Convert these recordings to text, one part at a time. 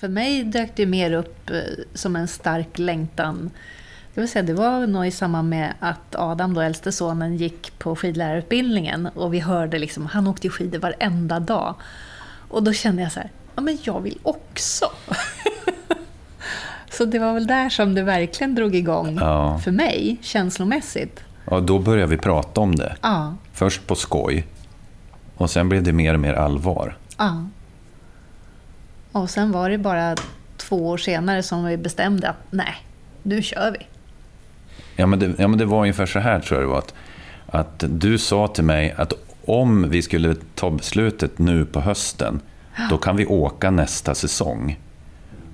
För mig dök det mer upp eh, som en stark längtan. Jag vill säga, det var nog i samband med att Adam, då äldste sonen, gick på skidlärarutbildningen. Och vi hörde liksom, han åkte skidor varenda dag. Och då kände jag så här, ja men jag vill också. så det var väl där som det verkligen drog igång Ja. för mig, känslomässigt. Ja, då började vi prata om det. Ja, Först på skoj. Och sen blev det mer och mer allvar. ja. Och sen var det bara två år senare som vi bestämde att nej, nu kör vi. Ja men, det, ja, men det var ungefär så här tror jag det var. Att, att du sa till mig att om vi skulle ta beslutet nu på hösten, då kan vi åka nästa säsong.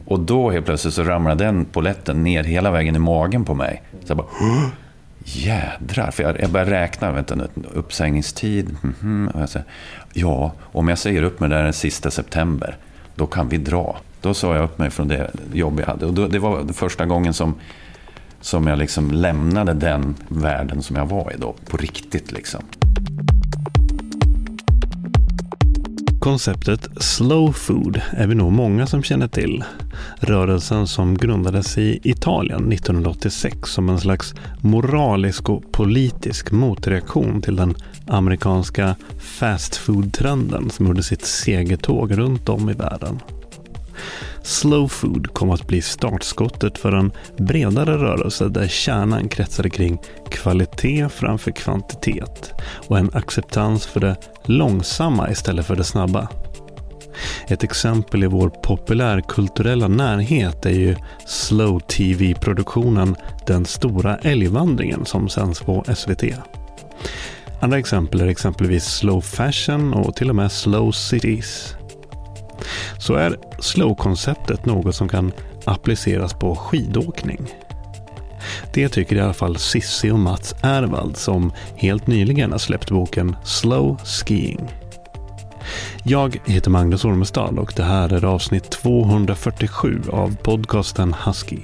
Och då helt plötsligt så ramlade den poletten ner hela vägen i magen på mig. Så jag bara, jädrar. För jag, jag började räkna, vänta nu, uppsägningstid. mhm." Och jag säger, ja, om jag säger upp mig där den sista september, då kan vi dra. Då sa jag upp mig från det jobb jag hade. Och då, det var första gången som som jag liksom lämnade den världen som jag var i då, på riktigt liksom. Konceptet slow food är vi nog många som känner till. Rörelsen som grundades i Italien 1986 som en slags moralisk och politisk motreaktion till den amerikanska fast food-trenden som gjorde sitt segertåg runt om i världen. Slow food kom att bli startskottet för en bredare rörelse där kärnan kretsade kring kvalitet framför kvantitet och en acceptans för det långsamma istället för det snabba. Ett exempel i vår populärkulturella närhet är ju slow tv-produktionen Den stora älgvandringen som sänds på SVT. Andra exempel är exempelvis slow fashion och till och med slow cities så är slow-konceptet något som kan appliceras på skidåkning. Det tycker i alla fall Sissi och Mats Ervald som helt nyligen har släppt boken Slow Skiing. Jag heter Magnus Ormestad och det här är avsnitt 247 av podcasten Husky.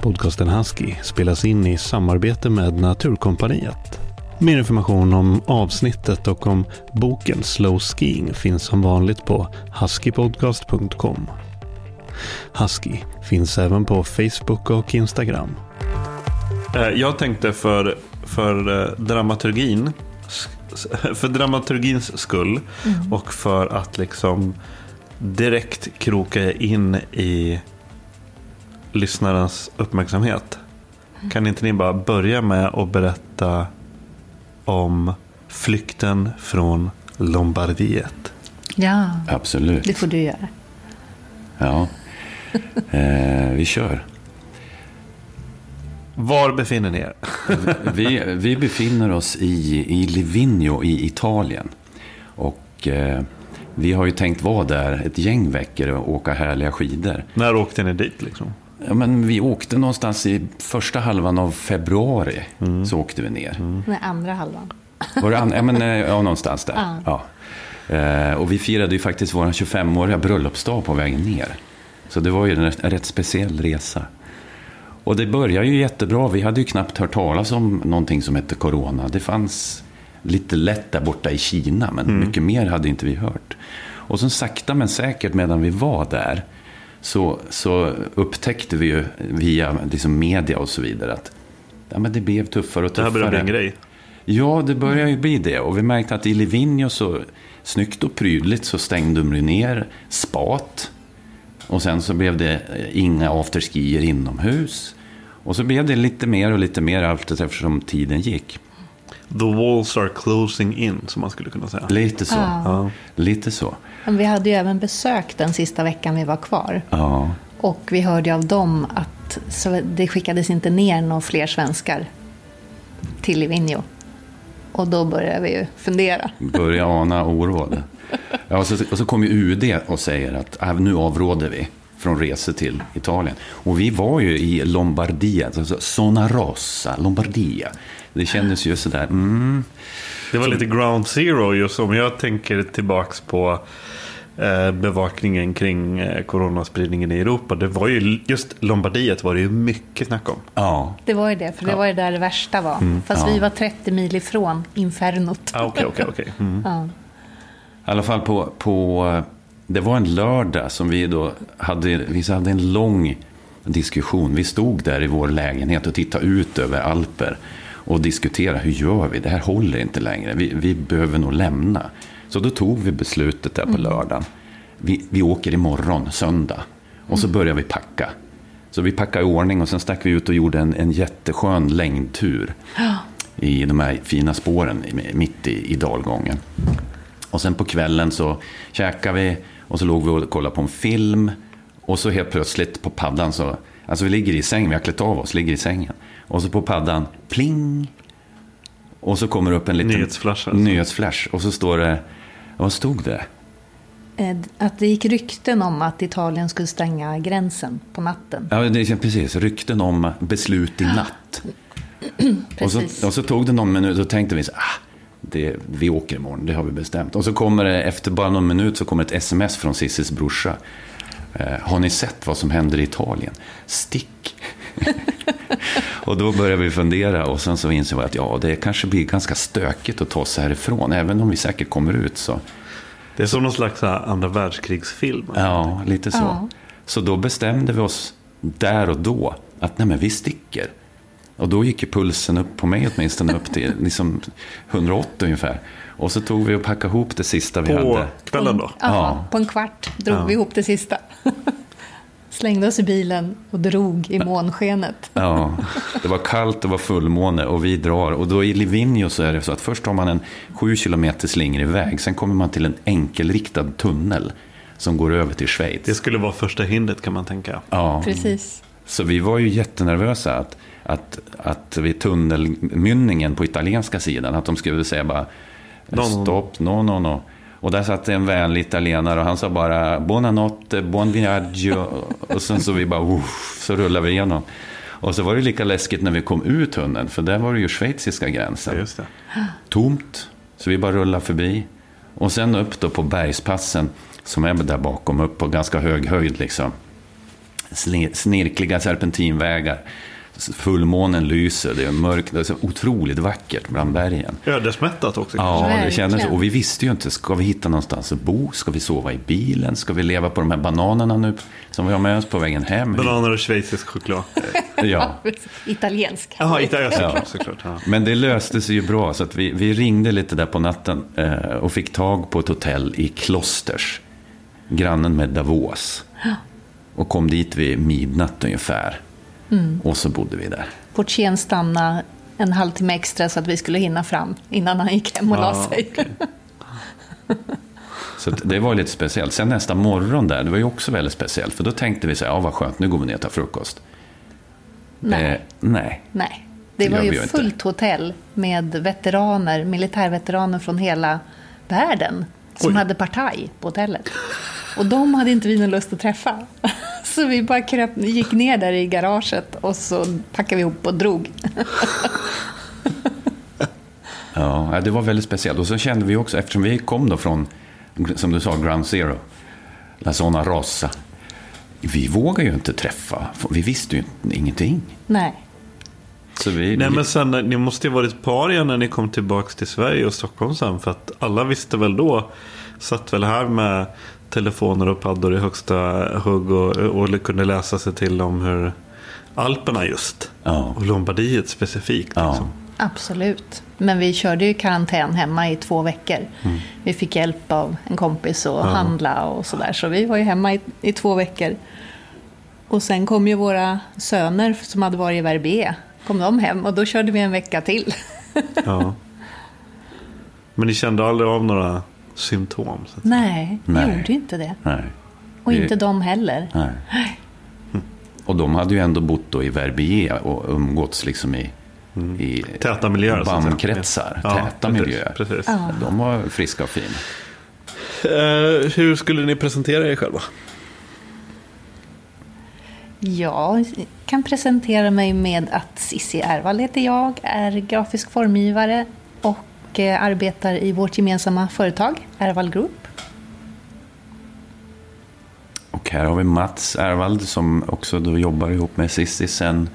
Podcasten Husky spelas in i samarbete med Naturkompaniet. Mer information om avsnittet och om boken Slow Skiing finns som vanligt på huskypodcast.com. Husky finns även på Facebook och Instagram. Eh, Jag tänkte för, för eh, dramaturgin för dramaturgins skull och för att liksom direkt kroka in i lyssnarens uppmärksamhet. Kan inte ni bara börja med att berätta om flykten från Lombardiet? Ja, Absolut. det får du göra. Ja. Eh, vi kör. Var befinner ni er? Vi, vi befinner oss i, i Livigno i Italien. Och eh, vi har ju tänkt vara där ett gäng veckor och åka härliga skidor. När åkte ni dit liksom? Ja, men vi åkte någonstans i första halvan av februari. Så åkte vi ner. Den andra halvan. Var det an- ja, men, eh, ja, någonstans där. Ja. Ja. Eh, och vi firade ju faktiskt vår 25-åriga bröllopsdag på vägen ner. Så det var ju en rätt, speciell resa. Och det började ju jättebra. Vi hade ju knappt hört talas om någonting som hette corona. Det fanns lite lätt där borta i Kina, men mycket mer hade inte vi hört. Och så sakta men säkert medan vi var där så, så upptäckte vi ju via liksom media och så vidare att ja, men det blev tuffare och Det här tuffare. börjar bli en grej. Ja, det börjar ju bli det. Och vi märkte att i Livigno så snyggt och prydligt så stängde de ner spat. Och sen så blev det eh, inga afterskier inomhus. Och så blev det lite mer och lite mer allt eftersom tiden gick. The walls are closing in, som man skulle kunna säga. Lite så. Ja. Lite så. Men vi hade ju även besök den sista veckan vi var kvar. Ja. Och vi hörde av dem att det skickades inte ner några fler svenskar till Livigno. Och då började vi ju fundera. Börja ana oråd. Ja, och, så, och så kom ju UD och säger att ah, nu avråder vi från resor till Italien. Och vi var ju i Lombardia, alltså Zona Rossa, Lombardia. Det kändes ju sådär, mm, Det var lite ground zero just om jag tänker tillbaks på eh, bevakningen kring eh, coronaspridningen i Europa. Det var ju just Lombardiet var det ju mycket snack om. ja. Det var ju det, för det var ju där det värsta var. Fast ja. vi var 30 mil ifrån infernot. Ah, Okej, okej, okej. Mm. Ja. I alla fall på, på, det var en lördag som vi då hade, vi hade en lång diskussion. Vi stod där i vår lägenhet och tittade ut över Alper och diskuterade hur gör vi? Det här håller inte längre. Vi, vi behöver nog lämna. Så då tog vi beslutet där på lördagen. Vi, vi åker imorgon, söndag. Och så började vi packa. Så vi packade i ordning och sen stack vi ut och gjorde en, en jätteskön längdtur. I de här fina spåren mitt i, i dalgången. Och sen på kvällen så käkade vi och så låg vi och kollade på en film. Och så helt plötsligt på paddan så, alltså vi ligger i sängen, vi har klätt av oss, ligger i sängen. Och så på paddan, pling. Och så kommer det upp en liten Nyhetsflash, alltså. nyhetsflash. Och så står det, vad stod det? Att det gick rykten om att Italien skulle stänga gränsen på natten. Ja, det är precis, rykten om beslut i natt. Och så, Precis. och så tog det någon minut och tänkte vi så ah, det, vi åker imorgon, det har vi bestämt. Och så kommer det, efter bara någon minut så kommer ett sms från Cissis brorsa. Eh, har ni sett vad som händer i Italien? Stick! Och då började vi fundera och sen så insåg vi att ja, det kanske blir ganska stökigt att ta sig härifrån. Även om vi säkert kommer ut så. Det är som någon slags här, andra världskrigsfilm. Ja, lite så. Ja. Så då bestämde vi oss där och då att nej men vi sticker. Och då gick ju pulsen upp på mig åtminstone upp till liksom 180 ungefär. Och så tog vi och packade ihop det sista vi På hade. kvällen då? Ja, Ja. På en kvart drog vi ihop det sista. Slängde oss i bilen och drog i månskenet. Ja, det var kallt, det var fullmåne och vi drar. Och då i Livigno så är det så att först har man en sju kilometer slingrig väg. Sen kommer man till en enkelriktad tunnel som går över till Schweiz. Det skulle vara första hindret kan man tänka. Ja. Precis. Så vi var ju jättenervösa att, att, att vid tunnelmynningen på italienska sidan, att de skulle säga bara No, no, no. stopp, no, no, no. Och där satt en vänlig italienare och han sa bara buonanotte, buon viaggio. Och sen så vi bara, uff, så rullade vi igenom. Och så var det lika läskigt när vi kom ut tunneln, för där var det ju schweiziska gränsen. Just det. Tomt, så vi bara rullade förbi. Och sen upp då på bergspassen, som är där bakom, upp på ganska hög höjd liksom. Snirkliga serpentinvägar. Fullmånen lyser, det är mörkt, det är så otroligt vackert bland bergen. Ödesmättat också. Ja, det kändes så. Och vi visste ju inte, ska vi hitta någonstans att bo? Ska vi sova i bilen? Ska vi leva på de här bananerna nu som vi har med oss på vägen hem? Bananer och schweizisk choklad. Ja. Italiensk. Jaha, såklart. Ja. såklart ja. Men det löste sig ju bra, så att vi, vi ringde lite där på natten eh, och fick tag på ett hotell i Klosters, grannen med Davos. Och kom dit vid midnatt ungefär. Och så bodde vi där. Portieren stannade en halvtimme extra så att vi skulle hinna fram innan han gick hem och la Ah, sig. okej. Så det var lite speciellt. Sen nästa morgon där, det var ju också väldigt speciellt. För då tänkte vi så här, ja vad skönt, nu går vi ner och tar frukost. Nej. Eh, nej. Nej, det Det var ju ju inte. fullt hotell med veteraner, militärveteraner från hela världen som Oj. hade partaj på hotellet. Och de hade inte vi någon lust att träffa. Så vi bara kröp, gick ner där i garaget och så packade vi ihop och drog. Ja, det var väldigt speciellt. Och så kände vi också, eftersom vi kom då från, som du sa, Ground Zero, La Zona Rossa, Vi vågar ju inte träffa. Vi visste ju ingenting. Nej. Så vi, Nej men sen, ni måste ju varit paria när ni kom tillbaka till Sverige och Stockholm sen. För att alla visste väl då, satt väl här med telefoner och paddor i högsta hugg och, och kunde läsa sig till om hur Alperna just. Ja. Och Lombardiet specifikt. Ja. Liksom. Absolut. Men vi körde ju karantän hemma i två veckor. Mm. Vi fick hjälp av en kompis att handla och sådär. Så vi var ju hemma i, i två veckor. Och sen kom ju våra söner som hade varit i Verbier. Kom de hem och då körde vi en vecka till. Ja. Men ni kände aldrig av några symptom? Så att säga. Nej, vi Nej. gjorde ju inte det. Nej. Och Vi- inte de heller. Nej. Och de hade ju ändå bott då i Verbier och umgåtts liksom i, i Täta miljöer. BAM-kretsar. Ja, täta precis, miljöer. Precis. De var friska och fina. Eh, hur skulle ni presentera er själva? Jag kan presentera mig med att Cissi Ervall heter jag, är grafisk formgivare och eh, arbetar i vårt gemensamma företag, Ervall Group. Och här har vi Mats Ervald som också då jobbar ihop med Cissi sen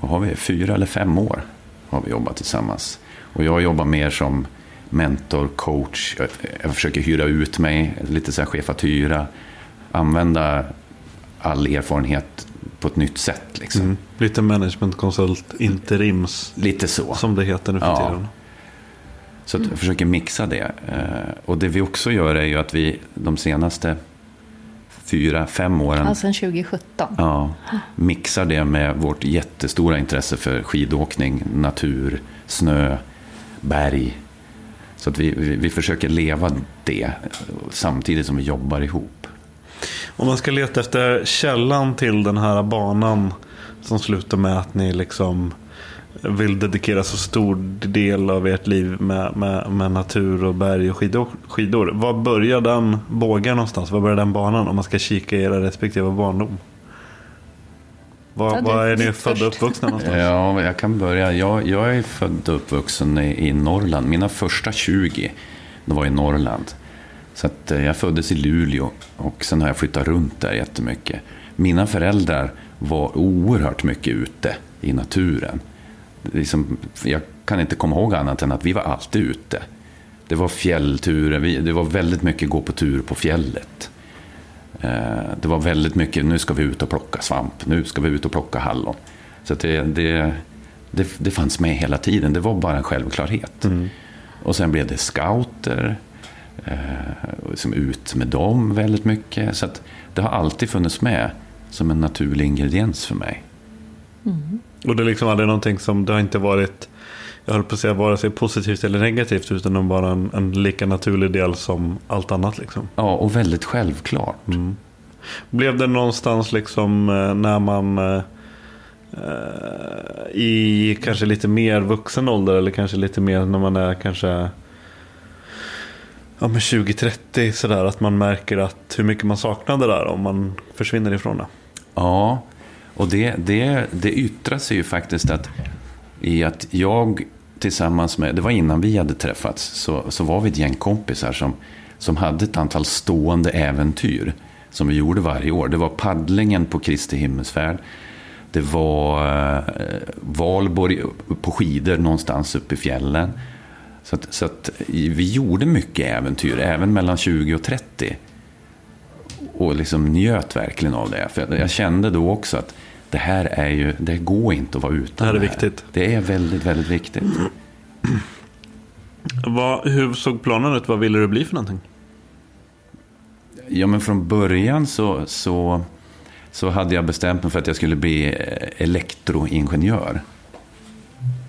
vad har vi, fyra eller fem år har vi jobbat tillsammans. Och jag jobbar mer som mentor, coach. Jag, jag försöker hyra ut mig, lite så här hyra, Använda all erfarenhet på ett nytt sätt. Liksom. Mm. Lite managementkonsult, interims, Lite så. som det heter nu för Ja. tiden. Så att jag försöker mixa det. Eh, Och det vi också gör är ju att vi de senaste fyra, fem åren Ja, sedan 2017. Ja, mixar det med vårt jättestora intresse för skidåkning, natur, snö, berg. Så att vi, vi, vi försöker leva det samtidigt som vi jobbar ihop. Om man ska leta efter källan till den här banan som slutar med att ni liksom vill dedikera så stor del av ert liv med, med, med natur och berg och skidor, skidor. Var börjar den bågen någonstans? Var börjar den banan om man ska kika i era respektive barndom? Var, Ja, var är ni födda och uppvuxna någonstans? Ja, jag kan börja. Jag, jag är född och uppvuxen i, i Norrland. Mina första 20 det var i Norrland. Så att, eh, jag föddes i Luleå och sen har jag flyttat runt där jättemycket. Mina föräldrar var oerhört mycket ute i naturen. Liksom, jag kan inte komma ihåg annat än att vi var alltid ute. Det var fjällturer, det var väldigt mycket gå på tur på fjället. Eh, Det var väldigt mycket, nu ska vi ut och plocka svamp, nu ska vi ut och plocka hallon. Så det, det, det, det fanns med hela tiden, det var bara en självklarhet. Och sen blev det scouter, som ut med dem väldigt mycket. Så det har alltid funnits med som en naturlig ingrediens för mig. Och det är liksom aldrig någonting som, det har inte varit, jag höll på att säga vare sig positivt eller negativt, utan bara en, en lika naturlig del som allt annat liksom. Ja, och väldigt självklart. Blev det någonstans liksom eh, när man eh, eh, i kanske lite mer vuxen ålder eller kanske lite mer när man är kanske ja, men 20-30 sådär att man märker att hur mycket man saknar det där om man försvinner ifrån det. Ja, och det, det, det yttrar sig ju faktiskt att, i att jag tillsammans med, det var innan vi hade träffats, så, så var vi ett gäng kompisar som, som hade ett antal stående äventyr som vi gjorde varje år. Det var paddlingen på Kristi himmelsfärd. Det var eh, valborg på skidor någonstans uppe i fjällen. Så, att, så att vi gjorde mycket äventyr, även mellan 20 och 30 och liksom njöt verkligen av det. För jag kände då också att det här är ju, det går inte att vara utan Det här är viktigt. Det är väldigt, väldigt viktigt. Vad, hur såg planen ut? Vad ville du bli för någonting? Ja, men från början så, så, så hade jag bestämt mig för att jag skulle bli eh, elektroingenjör.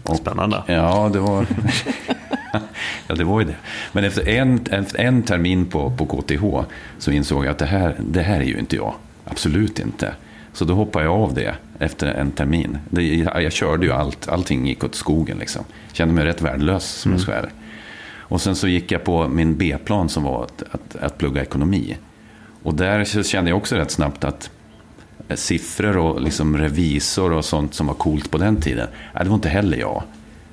Och- Spännande. Ja, det var... ja, det var ju det. Men efter en, efter en termin på, på KTH så insåg jag att det här, det här är ju inte jag. Absolut inte. Så då hoppade jag av det efter en termin. Det, jag, jag körde ju allt, allting gick åt skogen liksom. Kände mig rätt värdelös som jag ska är. Och sen så gick jag på min B-plan som var att, att, att plugga ekonomi. Och där så kände jag också rätt snabbt att eh, siffror och liksom revisor och sånt som var coolt på den tiden, nej, det var inte heller jag.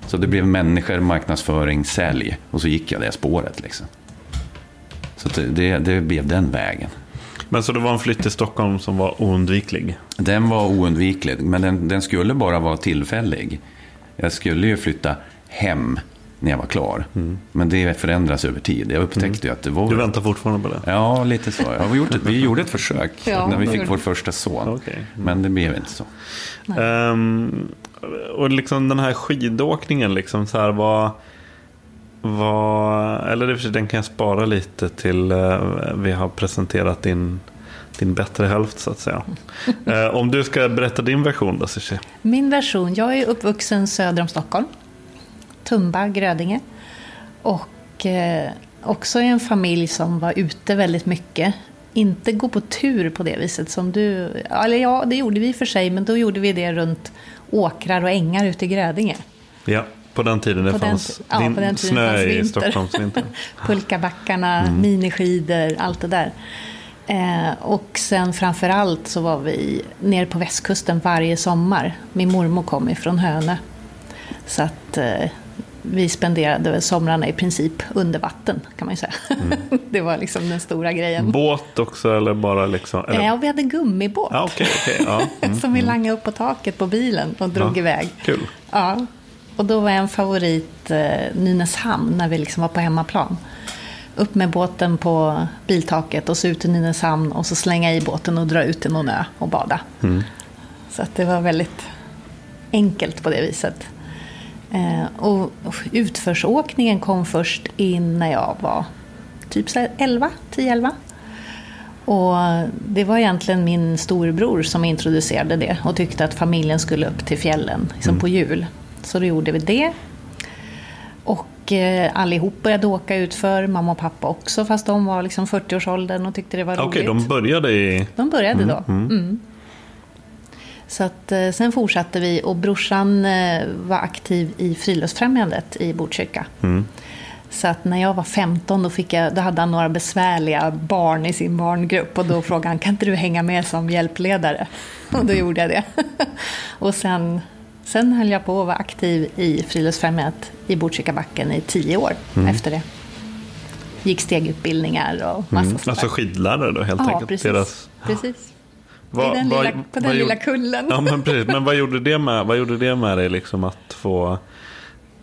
Så det blev människor, marknadsföring, sälj. Och så gick jag det spåret. Liksom. Så det, det, det blev den vägen. Men så det var en flytt till Stockholm som var oundviklig? Den var oundviklig, men den, den skulle bara vara tillfällig. Jag skulle ju flytta hem när jag var klar. Men det förändras över tid. Jag upptäckte ju att det var... Du väntar fortfarande på det? Ja, lite så. Ja, vi, gjort ett, vi gjorde ett försök Ja, när vi fick vår första son. Okej. Men det blev inte så. Ehm, och liksom den här skidåkningen, liksom så här, vad, vad, eller för sig, den kan jag spara lite till eh, vi har presenterat din, din bättre hälft så att säga. Eh, om du ska berätta din version då, Cissi. Min version, jag är uppvuxen söder om Stockholm. Tumba, Grödinge. Och eh, också i en familj som var ute väldigt mycket. Inte gå på tur på det viset som du... Eller ja, det gjorde vi för sig, men då gjorde vi det runt åkrar och ängar ute i Grödinge. Ja, på den tiden det På den- fanns ja, på den tiden snö fanns i vinter. Stockholmsvintern. Pulkabackarna, miniskidor, allt det där. Eh, och sen framför allt så var vi nere på västkusten varje sommar. Min mormor kom ifrån Hönö. Så att eh, vi spenderade väl somrarna i princip under vatten kan man ju säga. det var liksom den stora grejen. Båt också eller bara liksom? Eller? Ja, vi hade gummibåt. Ja, okej, okej. Ja. Mm. som vi langade upp på taket på bilen och drog Ja, iväg. Kul. Ja, och då var en favorit eh, Nynäshamn när vi liksom var på hemmaplan. Upp med båten på biltaket och så ut till Nynäshamn och så slänga i båten och dra ut till någon ö och bada. Så att det var väldigt enkelt på det viset. Eh, och utförsåkningen kom först in när jag var typ så här 11, 10-11. Och det var egentligen min storbror som introducerade det och tyckte att familjen skulle upp till fjällen liksom på jul. Så då gjorde vi det. Och eh, allihop började åka utför, mamma och pappa också, fast de var liksom 40-årsåldern och tyckte det var roligt. Okej, de började i... De började då. Mm. Så att, eh, sen fortsatte vi och brorsan eh, var aktiv i Friluftsfrämjandet i Botkyrka. Så att när jag var 15 då, fick jag, då hade han några besvärliga barn i sin barngrupp och då frågade han kan inte du hänga med som hjälpledare? Och då gjorde jag det. Och sen, sen höll jag på att vara aktiv i Friluftsfrämjandet i Botkyrkabacken i tio år efter det. Gick stegutbildningar och massa sånt där. Alltså skidlärare då helt Ja, enkelt. precis. Deras... precis. I den vad- lilla, på vad den lilla kullen. Ja, men precis. Men vad gjorde det med, vad gjorde det med dig liksom att få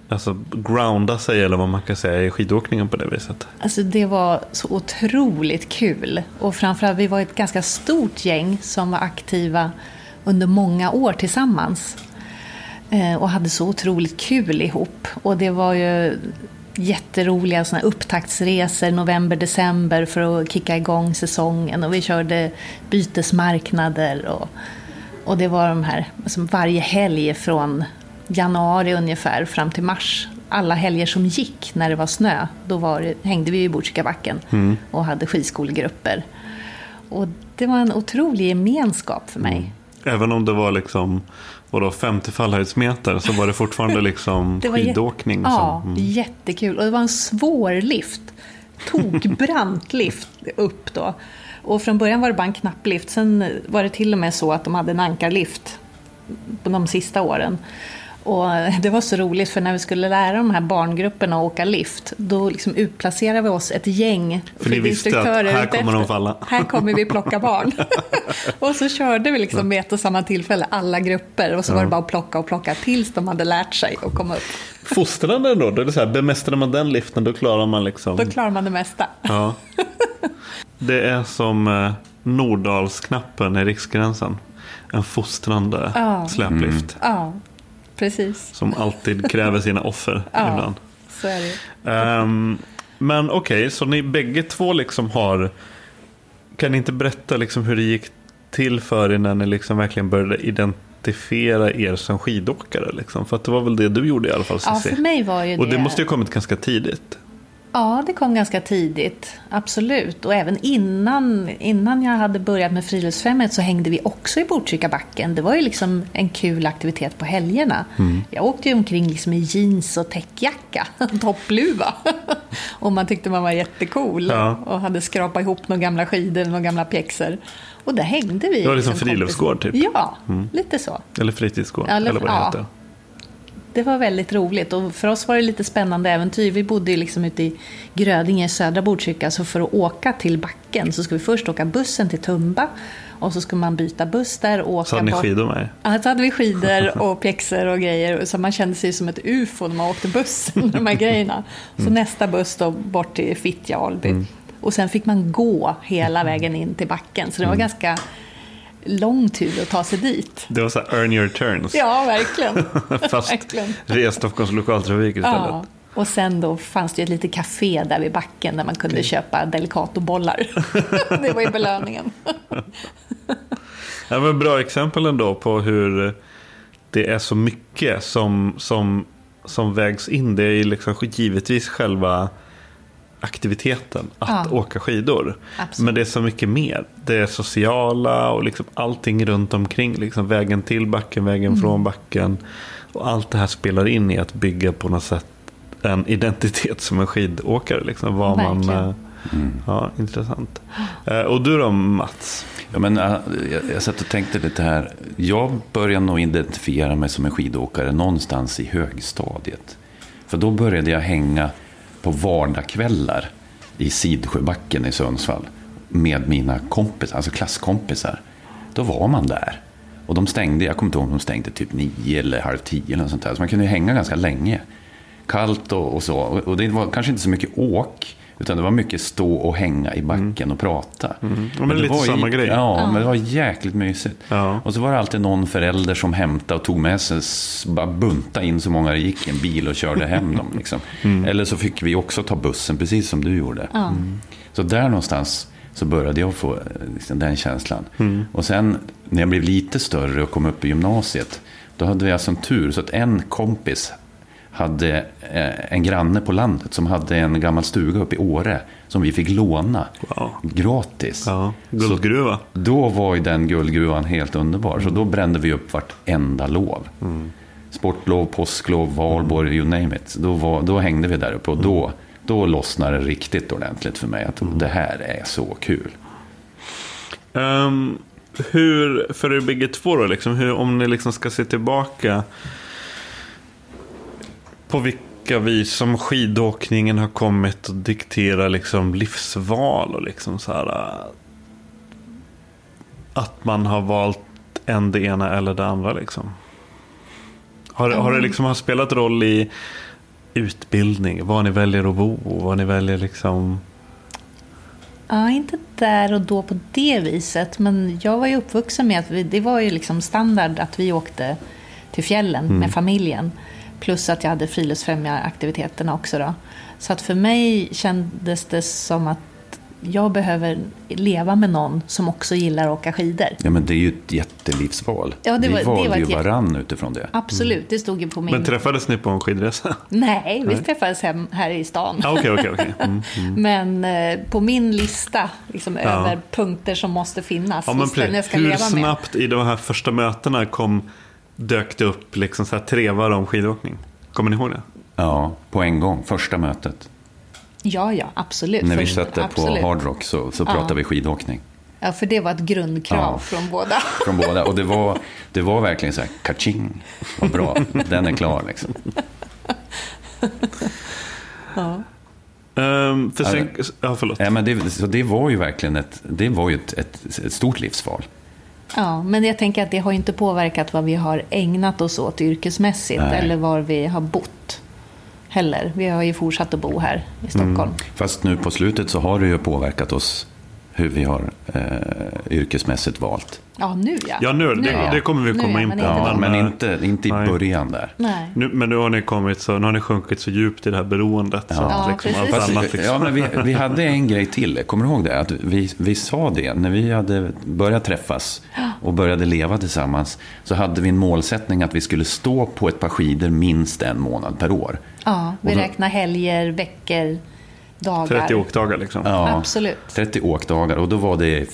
alltså, grounda sig eller vad man kan säga i skidåkningen på det viset? Alltså det var så otroligt kul. Och framförallt, vi var ett ganska stort gäng som var aktiva under många år tillsammans. Eh, och hade så otroligt kul ihop. Och det var ju jätteroliga såna upptaktsresor november, december för att kicka igång säsongen. Och vi körde bytesmarknader. Och, och det var de här, alltså varje helg från januari ungefär fram till mars. Alla helger som gick när det var snö, då var det, hängde vi i Botkyrkabacken och hade skidskolegrupper. Och det var en otrolig gemenskap för mig. Även om det var liksom vadå, 50 fallhöjdsmeter så var det fortfarande liksom Det var skidåkning. Ja, som, mm. jättekul. Och det var en svår lift. Tokbrant lift upp då. Och från början var det bara en knapplift. Sen var det till och med så att de hade en ankarlift på de sista åren. Och det var så roligt för när vi skulle lära de här barngrupperna att åka lift, då liksom utplacerade vi oss ett gäng För ni visste att här kommer de falla. Här kommer vi plocka barn. och så körde vi liksom med ett och samma tillfälle alla grupper och så var det bara att plocka och plocka tills de hade lärt sig att komma upp. Fostrande ändå. Det är så här, bemästrar man den liften då klarar man liksom. Då klarar man det mesta. Ja. Det är som eh, Nordalsknappen i Riksgränsen. En fostrande Ja. släplift. Ja, precis. Som alltid kräver sina offer Ja. ibland. Så är det. Ehm, men okej, så ni bägge två liksom har... Kan ni inte berätta liksom hur det gick till för er när ni liksom verkligen började identifiera er som skidåkare? Liksom? För att det var väl det du gjorde i alla fall Ja, Cissi? för mig var ju Och det det... måste ju ha kommit ganska tidigt. Ja, det kom ganska tidigt. Absolut. Och även innan, innan jag hade börjat med Friluftsfrämjandet så hängde vi också i Botkyrkabacken. Det var ju liksom en kul aktivitet på helgerna. Jag åkte ju omkring liksom i jeans och täckjacka, toppluva. och man tyckte man var jättecool. Ja. Och hade skrapat ihop några gamla skidor, några gamla pjäxor. Och där hängde vi. Det var liksom kompis- friluftsgård, typ. Ja, lite så. Eller fritidsgård, Eller- eller, vad det ja. heter. Det var väldigt roligt. Och för oss var det lite spännande äventyr. Vi bodde ju liksom ute i Grödinge, södra Botkyrka. Så för att åka till backen så skulle vi först åka bussen till Tumba. Och så skulle man byta buss där och åka Så hade ni skidor med? Ja, så hade vi skidor och pjäxor och grejer. Så man kände sig som ett ufo när man åkte bussen med de här grejerna. Så nästa buss då bort till Fittja, Alby. Och sen fick man gå hela vägen in till backen. Så det var ganska lång tur att ta sig dit. Det var så här earn your turns. Ja, verkligen. Fast verkligen. res Stockholms lokaltrafik istället. Ja. Och sen då fanns det ju ett litet café där vid backen där man kunde köpa Delicatobollar. det var ju belöningen. Det var ett bra exempel ändå på hur det är så mycket som, som, som vägs in. Det är ju liksom givetvis själva aktiviteten att Ja. åka skidor. Absolut. Men det är så mycket mer. Det är sociala och liksom allting runt omkring. Liksom vägen till backen, vägen Mm. från backen. Och allt det här spelar in i att bygga på något sätt en identitet som en skidåkare. Liksom, vad man, eh, ja, intressant. Eh, Och du då Mats? Ja, men, äh, jag, jag satt och tänkte lite här. Jag började nog identifiera mig som en skidåkare någonstans i högstadiet. För då började jag hänga på vardagskvällar i Sidsjöbacken i Sundsvall med mina kompisar, alltså klasskompisar. Då var man där. Och de stängde, jag kommer inte ihåg om de stängde typ nio eller halv tio eller något sånt där. Så man kunde ju hänga ganska länge. Kallt och, och så. Och, och det var kanske inte så mycket åk. Utan det var mycket stå och hänga i backen och prata. Mm. Ja, men lite var samma grej. Ja, men det var jäkligt mysigt. Ja. Och så var det alltid någon förälder som hämtade och tog med sig, bara bunta in så många det gick i en bil och körde hem dem. Liksom. Mm. Eller så fick vi också ta bussen, precis som du gjorde. Mm. Så där någonstans så började jag få liksom, den känslan. Mm. Och sen när jag blev lite större och kom upp i gymnasiet, då hade jag som tur så att en kompis hade eh, en granne på landet som hade en gammal stuga uppe i Åre som vi fick låna Wow. gratis. Ja, guldgruva. Då var ju den guldgruvan helt underbar. Så då brände vi upp vartenda lov. Sportlov, påsklov, valborg, you name it. Då, var, då hängde vi där uppe och då, då lossnade det riktigt ordentligt för mig. Att det här är så kul. Ehm, hur, för er bägge två då, liksom, hur, om ni liksom ska se tillbaka på vilka vis som skidåkningen har kommit att diktera liksom livsval och liksom så här, äh, att man har valt en det ena eller det andra. Liksom. Har, har det liksom har spelat roll i utbildning, var ni väljer att bo, var ni väljer liksom... Ja, inte där och då på det viset. Men jag var ju uppvuxen med att vi, det var ju liksom standard att vi åkte till fjällen med familjen. Plus att jag hade friluftsfrämjaraktiviteterna också. Då. Så att för mig kändes det som att jag behöver leva med någon som också gillar att åka skidor. Ja, men det är ju ett jättelivsval. Ja, det var- vi det valde var ju varann utifrån det. Absolut, det stod ju på min... Men träffades ni på en skidresa? Nej, vi träffades hem, här i stan. Ja, Okej, okej, okej. Mm. Men eh, på min lista liksom, Ja. över punkter som måste finnas Ja, men jag ska Hur leva med. snabbt i de här första mötena kom, dök det upp liksom så här trevar om skidåkning? Kommer ni ihåg det? Ja, på en gång. Första mötet. Ja, ja, absolut. När vi satt där på. Hard Rock så, så pratade vi skidåkning. Ja, för det var ett grundkrav Ja. från båda. Från båda. Och det var, det var verkligen så här, kaching. Vad bra, den är klar liksom. Um, för sen, Ja, ja, förlåt. Ja, men det, så det var ju verkligen ett, det var ju ett, ett, ett stort livsval. Ja, men jag tänker att det har inte påverkat vad vi har ägnat oss åt yrkesmässigt Nej. eller var vi har bott heller. Vi har ju fortsatt att bo här i Stockholm. Mm. Fast nu på slutet så har det ju påverkat oss hur vi har eh, yrkesmässigt valt. Ja, nu ja. Ja, nu, det, ja. det kommer vi Nu komma ja, in men på. inte Ja, men eh, inte, inte i nej. början där. Nej. Nu, men nu har ni kommit så, nu har ni sjunkit så djupt i det här beroendet. Så Ja. att Ja, liksom allt precis. annat Fast, liksom. ja, men vi, vi hade en grej till, kommer du ihåg det? Att vi, vi sa det, när vi hade börjat träffas och började leva tillsammans så hade vi en målsättning att vi skulle stå på ett par skidor minst en månad per år. Ja, vi räknar helger, veckor, dagar. 30 åkdagar liksom. Ja, Absolut. 30 åkdagar och då var det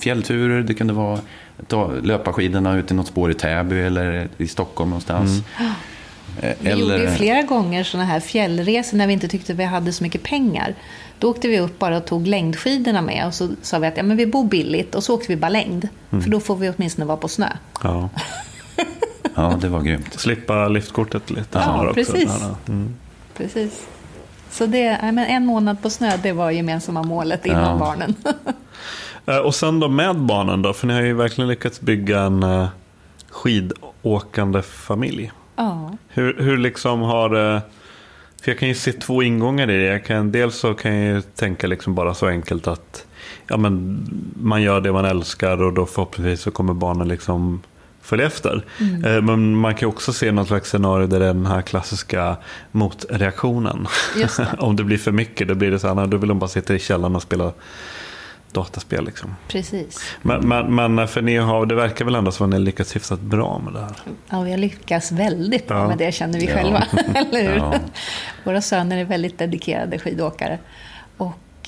fjällturer, det kunde vara ta, löpa skidorna ut i något spår i Täby eller i Stockholm någonstans. Eh, Vi gjorde ju flera gånger sådana här fjällresor när vi inte tyckte vi hade så mycket pengar. Då åkte vi upp bara och tog längdskidorna med och så sa vi att ja, men vi bor billigt och så åkte vi bara längd. För då får vi åtminstone vara på snö. Ja. Ja, det var grymt. Slippa liftkortet lite. Ja, precis. Mm. Precis. Så det, men en månad på snö, det var gemensamma målet innan Ja. barnen. Eh, Och sen då med barnen då? För ni har ju verkligen lyckats bygga en eh, skidåkande familj. ja. Hur, hur liksom har det... För jag kan ju se två ingångar i det. Jag kan, dels så kan jag ju tänka liksom bara så enkelt att ja, men man gör det man älskar och då förhoppningsvis så kommer barnen liksom följa efter. Eh, Men man kan också se något slags scenario där den här klassiska motreaktionen. Det. Om det blir för mycket då blir det så här, då vill de bara sitta i källaren och spela dataspel. Liksom. Precis. Men, men, men för ni har, det verkar väl ändå som att ni har lyckats hyfsat bra med det här. Ja, vi har lyckats väldigt bra Ja. med det känner vi Ja. själva. Eller hur? Ja. Våra söner är väldigt dedikerade skidåkare.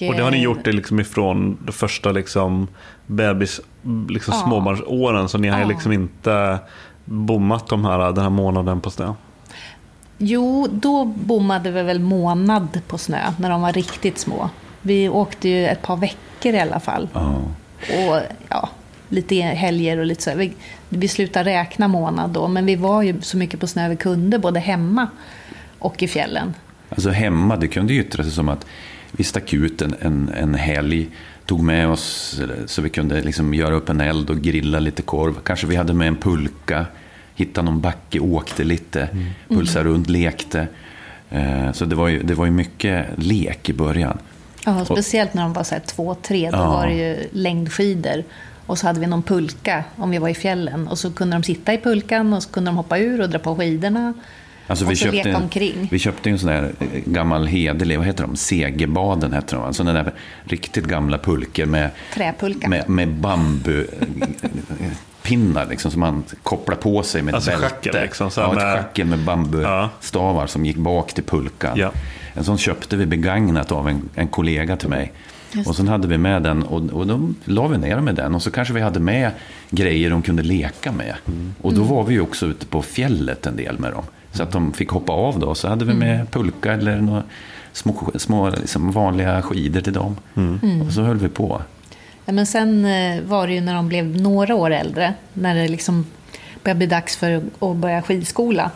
Och, det har ni eh, gjort det liksom ifrån de första liksom bebis, liksom Ja. småbarnsåren. Så ni har Ja. liksom inte bommat de här, den här månaden på snö. Jo, då bommade vi väl månad på snö, när de var riktigt små. Vi åkte ju ett par veckor i alla fall. Ja. Och ja, lite helger och lite så. Vi, vi slutade räkna månad då, men vi var ju så mycket på snö vi kunde, både hemma och i fjällen. Alltså hemma, det kunde ju yttra sig som att vi stack ut en, en, en helg, tog med oss så vi kunde liksom göra upp en eld och grilla lite korv. Kanske vi hade med en pulka, hittade någon backe, åkte lite, pulsade runt, lekte. Eh, Så det var, ju, det var ju mycket lek i början. Ja, speciellt när de var så här två, tre, då Ja. var det ju längdskidor. Och så hade vi någon pulka om vi var i fjällen. Och så kunde de sitta i pulkan och så kunde de hoppa ur och dra på skidorna. Alltså, och så leka omkring. vi köpte en sån där eh, gammal hederlig, vad heter de? Segerbaden heter de. Sådana där riktigt gamla pulkor med, Träpulka. med, med bambupinnar liksom, som man kopplar på sig med Alltså ett bälte. schackel liksom, ja, ett med- schackel med bambustavar som gick bak till pulkan. Ja. En sån köpte vi begagnat av en, en kollega till mig. Och sen hade vi med den och, och då la vi ner med den. Och så kanske vi hade med grejer de kunde leka med. Och då var vi ju också ute på fjället en del med dem. Så att de fick hoppa av då. Så hade vi med pulka eller några små, små liksom vanliga skidor till dem. Och så höll vi på. Ja, men sen eh, var det ju när de blev några år äldre, när det liksom började bli dags för att börja skidskola.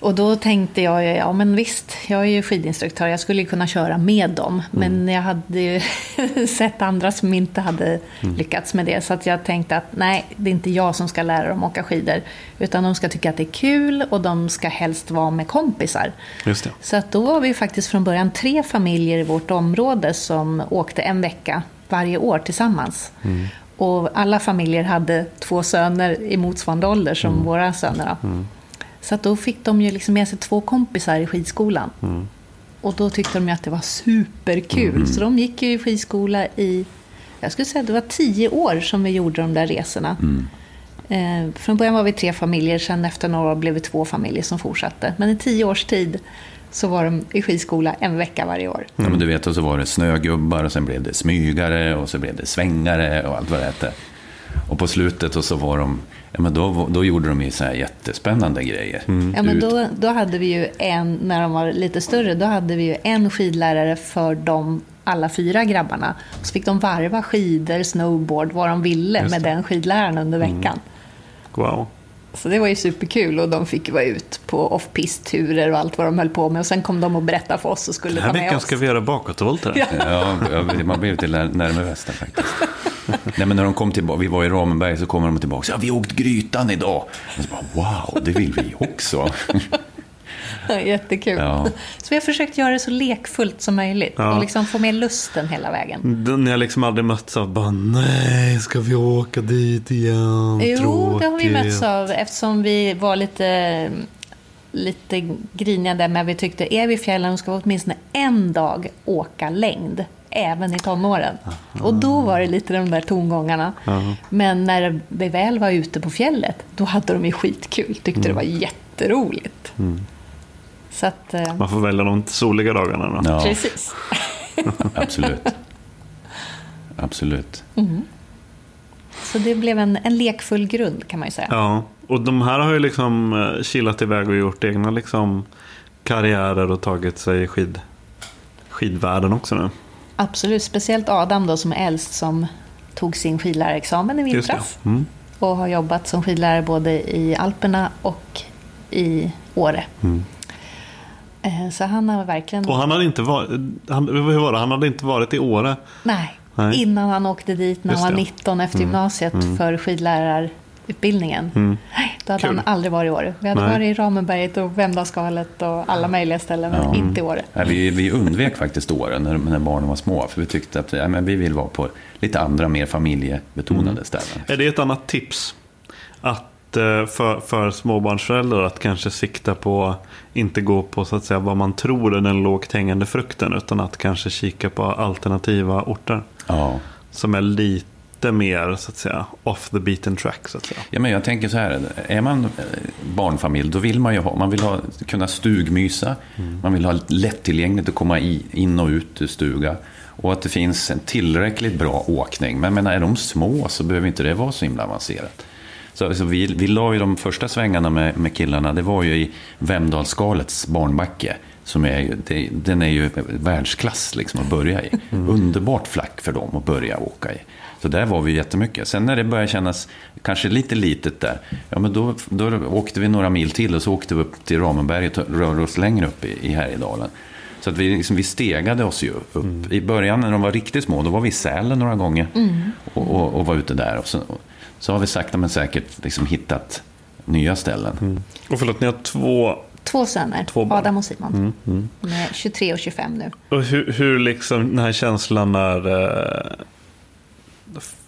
Och då tänkte jag, ja men visst, jag är ju skidinstruktör, jag skulle ju kunna köra med dem. Men jag hade ju sett andra som inte hade lyckats med det. Så att jag tänkte att nej, det är inte jag som ska lära dem åka skidor. Utan de ska tycka att det är kul och de ska helst vara med kompisar. Så att då var vi faktiskt från början tre familjer i vårt område som åkte en vecka varje år tillsammans. Och alla familjer hade två söner i motsvarande ålder som våra söner. då. Så att då fick de ju liksom med sig två kompisar i skidskolan. Och då tyckte de ju att det var superkul. Så de gick ju i skidskola i, jag skulle säga det var tio år som vi gjorde de där resorna. Eh, från början var vi tre familjer, sen efter några år blev vi två familjer som fortsatte. Men i tio års tid så var de i skidskola en vecka varje år. Ja, men du vet, och så var det snögubbar och sen blev det smygare och så blev det svängare och allt vad det hette. Och på slutet och så var de, ja, men då, då gjorde de ju så här jättespännande grejer. Ja, men då, då hade vi ju en, när de var lite större, då hade vi ju en skidlärare för de alla fyra grabbarna. Så fick de varva skidor, snowboard, vad de ville Just med det. den skidläraren under veckan. Wow. Så det var ju superkul och de fick vara ut på off-pist-turer och allt vad de höll på med. Och sen kom de och berättade för oss och skulle Den här ta med veckan oss. ska vi göra bakåtvolter. Ja. Ja, man blev lite när- närmare väster faktiskt. Nej, men när de kom tillbaka, vi var i Ramenberg, så kommer de tillbaka. Ja, vi åkt Grytan idag. Och så bara, wow, det vill vi också. Jättekul. Ja. Så vi har försökt göra det så lekfullt som möjligt Ja. och liksom få med lusten hela vägen. Ni har liksom aldrig mötts av bara nej, ska vi åka dit igen? Jo, det har vi Tråkigt." mötts av eftersom vi var lite, lite griniga där med vi tyckte är vi i fjällen ska vi åtminstone en dag åka längd. Även i tonåren. Och då var det lite de där tongångarna. Men när vi väl var ute på fjället, då hade de ju skitkul. Tyckte det var jätteroligt. Så att, eh, Man får välja de soliga dagarna då. Ja, precis. absolut. Absolut. Så det blev en, en lekfull grund kan man ju säga. Ja, och de här har ju liksom eh, kilat iväg och gjort egna liksom karriärer och tagit sig i skid, skidvärlden också nu. Absolut, speciellt Adam då som är äldst som tog sin skidlärarexamen i vintras. Mm. och har jobbat som skidlärare både i Alperna och i Åre. Eh, Så han har verkligen... Och han hade inte varit, han, hur var det? Han hade inte varit i Åre. Nej, Nej. innan han åkte dit när han Just var det. 19 efter gymnasiet för skidlärarutbildningen. Nej, då hade Kul. han aldrig varit i Åre. Vi hade Nej. varit i Ramenberget och Vemdalsskalet och alla möjliga ställen, men inte i Åre. Nej, vi, vi undvek faktiskt åren när, när barnen var små. För vi tyckte att ja, men vi vill vara på lite andra, mer familjebetonade ställen. Är det ett annat tips? Att eh, för, för småbarnsföräldrar att kanske sikta på, inte gå på så att säga vad man tror är den lågt hängande frukten. Utan att kanske kika på alternativa orter. Ja. Som är lite mer så att säga off the beaten track. Så att säga. Ja, men jag tänker så här, är man eh, barnfamilj då vill man ju ha, man vill ha, kunna stugmysa, man vill ha lättillgängligt att komma i, in och ut ur stuga och att det finns en tillräckligt bra åkning. Men menar, är de små så behöver inte det vara så himla avancerat. Så, så vi, vi la ju de första svängarna med, med killarna, det var ju i Vemdalsskalets barnbacke. Som är, ju- det, den är ju världsklass liksom att börja i. Underbart flack för dem att börja åka i. Så där var vi jättemycket. Sen när det började kännas kanske lite litet där, ja men då, då åkte vi några mil till och så åkte vi upp till Ramenberget och rörde oss längre upp i, i Härjedalen. Så att vi, liksom, vi stegade oss ju upp. I början när de var riktigt små, då var vi i Sälen några gånger och, och, och var ute där. Och så, så har vi sakta men säkert liksom hittat nya ställen. Och förlåt, ni har två. Två söner, Två barn. Adam och Simon. De är 23 och 25 nu. Och hur, hur liksom den här känslan när eh,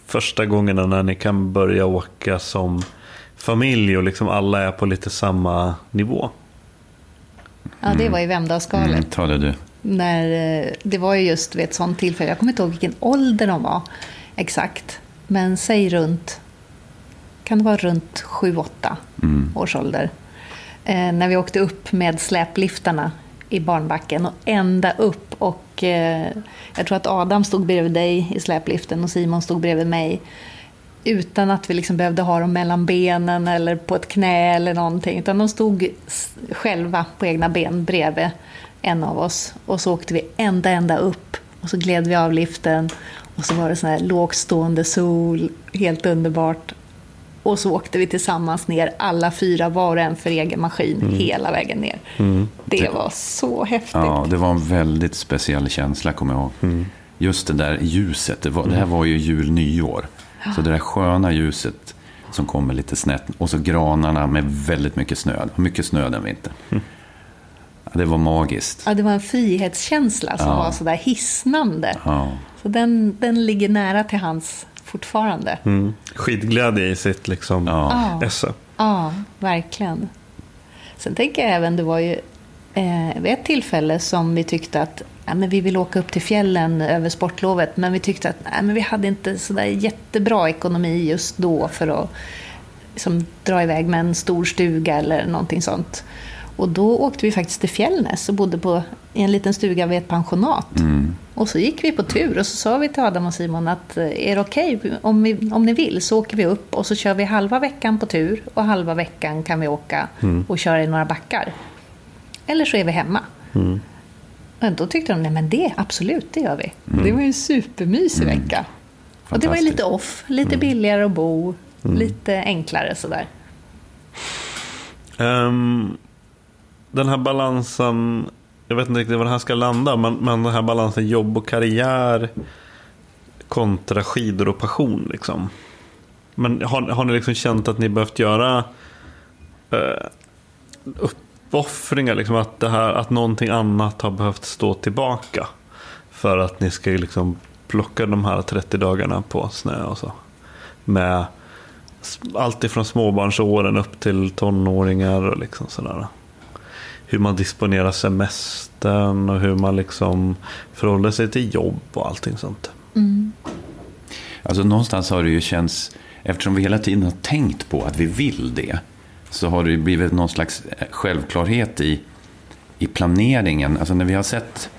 första gångerna när ni kan börja åka som familj och liksom alla är på lite samma nivå. Ja, det var i Vemdalsskalet. Mm, ta det du. När, eh, det var ju just vid ett sånt tillfälle, jag kommer inte ihåg vilken ålder de var exakt, men säg runt, kan det vara runt 7-8 års ålder. Eh, när vi åkte upp med släpliftarna i barnbacken och ända upp och eh, jag tror att Adam stod bredvid dig i släpliften och Simon stod bredvid mig. Utan att vi liksom behövde ha dem mellan benen eller på ett knä eller någonting. Utan de stod själva på egna ben bredvid en av oss. Och så åkte vi ända, ända upp. Och så gled vi av liften. Och så var det sån här lågstående sol, helt underbart. Och så åkte vi tillsammans ner, alla fyra var och en för egen maskin, hela vägen ner. Det var så häftigt. Ja, det var en väldigt speciell känsla, kommer jag ihåg. Just det där ljuset. Det, var, det här var ju jul, nyår. Så det där sköna ljuset som kommer lite snett. Och så granarna med väldigt mycket snö. Det Mycket snö den vintern. Ja, det var magiskt. Ja, det var en frihetskänsla som Ja. var sådär hisnande. Ja. Så den, den ligger nära till hans fortfarande. Mm. Skidglädje i sitt liksom Ja. esse. Ja, verkligen. Sen tänker jag även, det var ju eh, vid ett tillfälle som vi tyckte att ja, men vi vill åka upp till fjällen över sportlovet. Men vi tyckte att nej, men vi hade inte sådär jättebra ekonomi just då för att liksom, dra iväg med en stor stuga eller någonting sånt. Och då åkte vi faktiskt till Fjällnäs och bodde på, i en liten stuga vid ett pensionat. Och så gick vi på tur och så sa vi till Adam och Simon att eh, är det okej om, vi- om ni vill så åker vi upp och så kör vi halva veckan på tur och halva veckan kan vi åka och köra i några backar. Eller så är vi hemma. Men då tyckte de, nej men det, absolut, det gör vi. Det var ju en supermysig vecka. Och det var ju lite off, lite billigare att bo, lite enklare sådär. Ehm, den här balansen, jag vet inte riktigt var det här ska landa, men, men den här balansen jobb och karriär kontra skidor och passion. Liksom. Men har, har ni liksom känt att ni behövt göra eh, uppoffringar? Liksom att, det här, att någonting annat har behövt stå tillbaka för att ni ska liksom plocka de här 30 dagarna på snö och så? Med allt ifrån småbarnsåren upp till tonåringar och liksom sådär. Hur man disponerar semestern och hur man liksom förhåller sig till jobb och allting sånt. Alltså någonstans har det ju känts, eftersom vi hela tiden har tänkt på att vi vill det, så har det ju blivit någon slags eh, självklarhet i, i planeringen. Alltså när vi har sett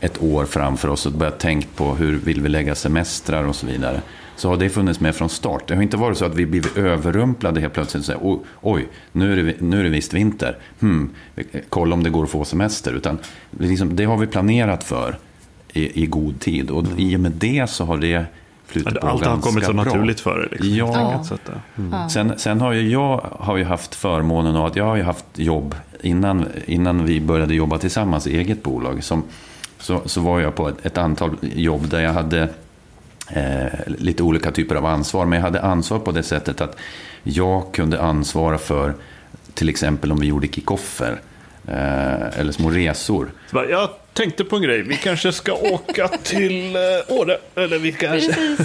ett år framför oss och börjat tänkt på hur vill vi lägga semestrar och så vidare, så har det funnits med från start. Det har inte varit så att vi blivit överrumplade helt plötsligt och säger, oj, nu, är det, nu är det visst vinter, hmm, kolla om det går att få semester. Utan liksom, det har vi planerat för i, i god tid. Och i och med det så har det flutit på Allt har kommit så bra. naturligt för dig. Liksom, Ja. ja. Mm. Sen, sen har ju jag har ju haft förmånen av att jag har ju haft jobb innan, innan vi började jobba tillsammans i eget bolag. Som, så, så var jag på ett, ett antal jobb där jag hade eh, lite olika typer av ansvar. Men jag hade ansvar på det sättet att jag kunde ansvara för till exempel om vi gjorde kickoffer eh, eller små resor. Jag tänkte på en grej. Vi kanske ska åka till eh, Åre. Eller vi kanske...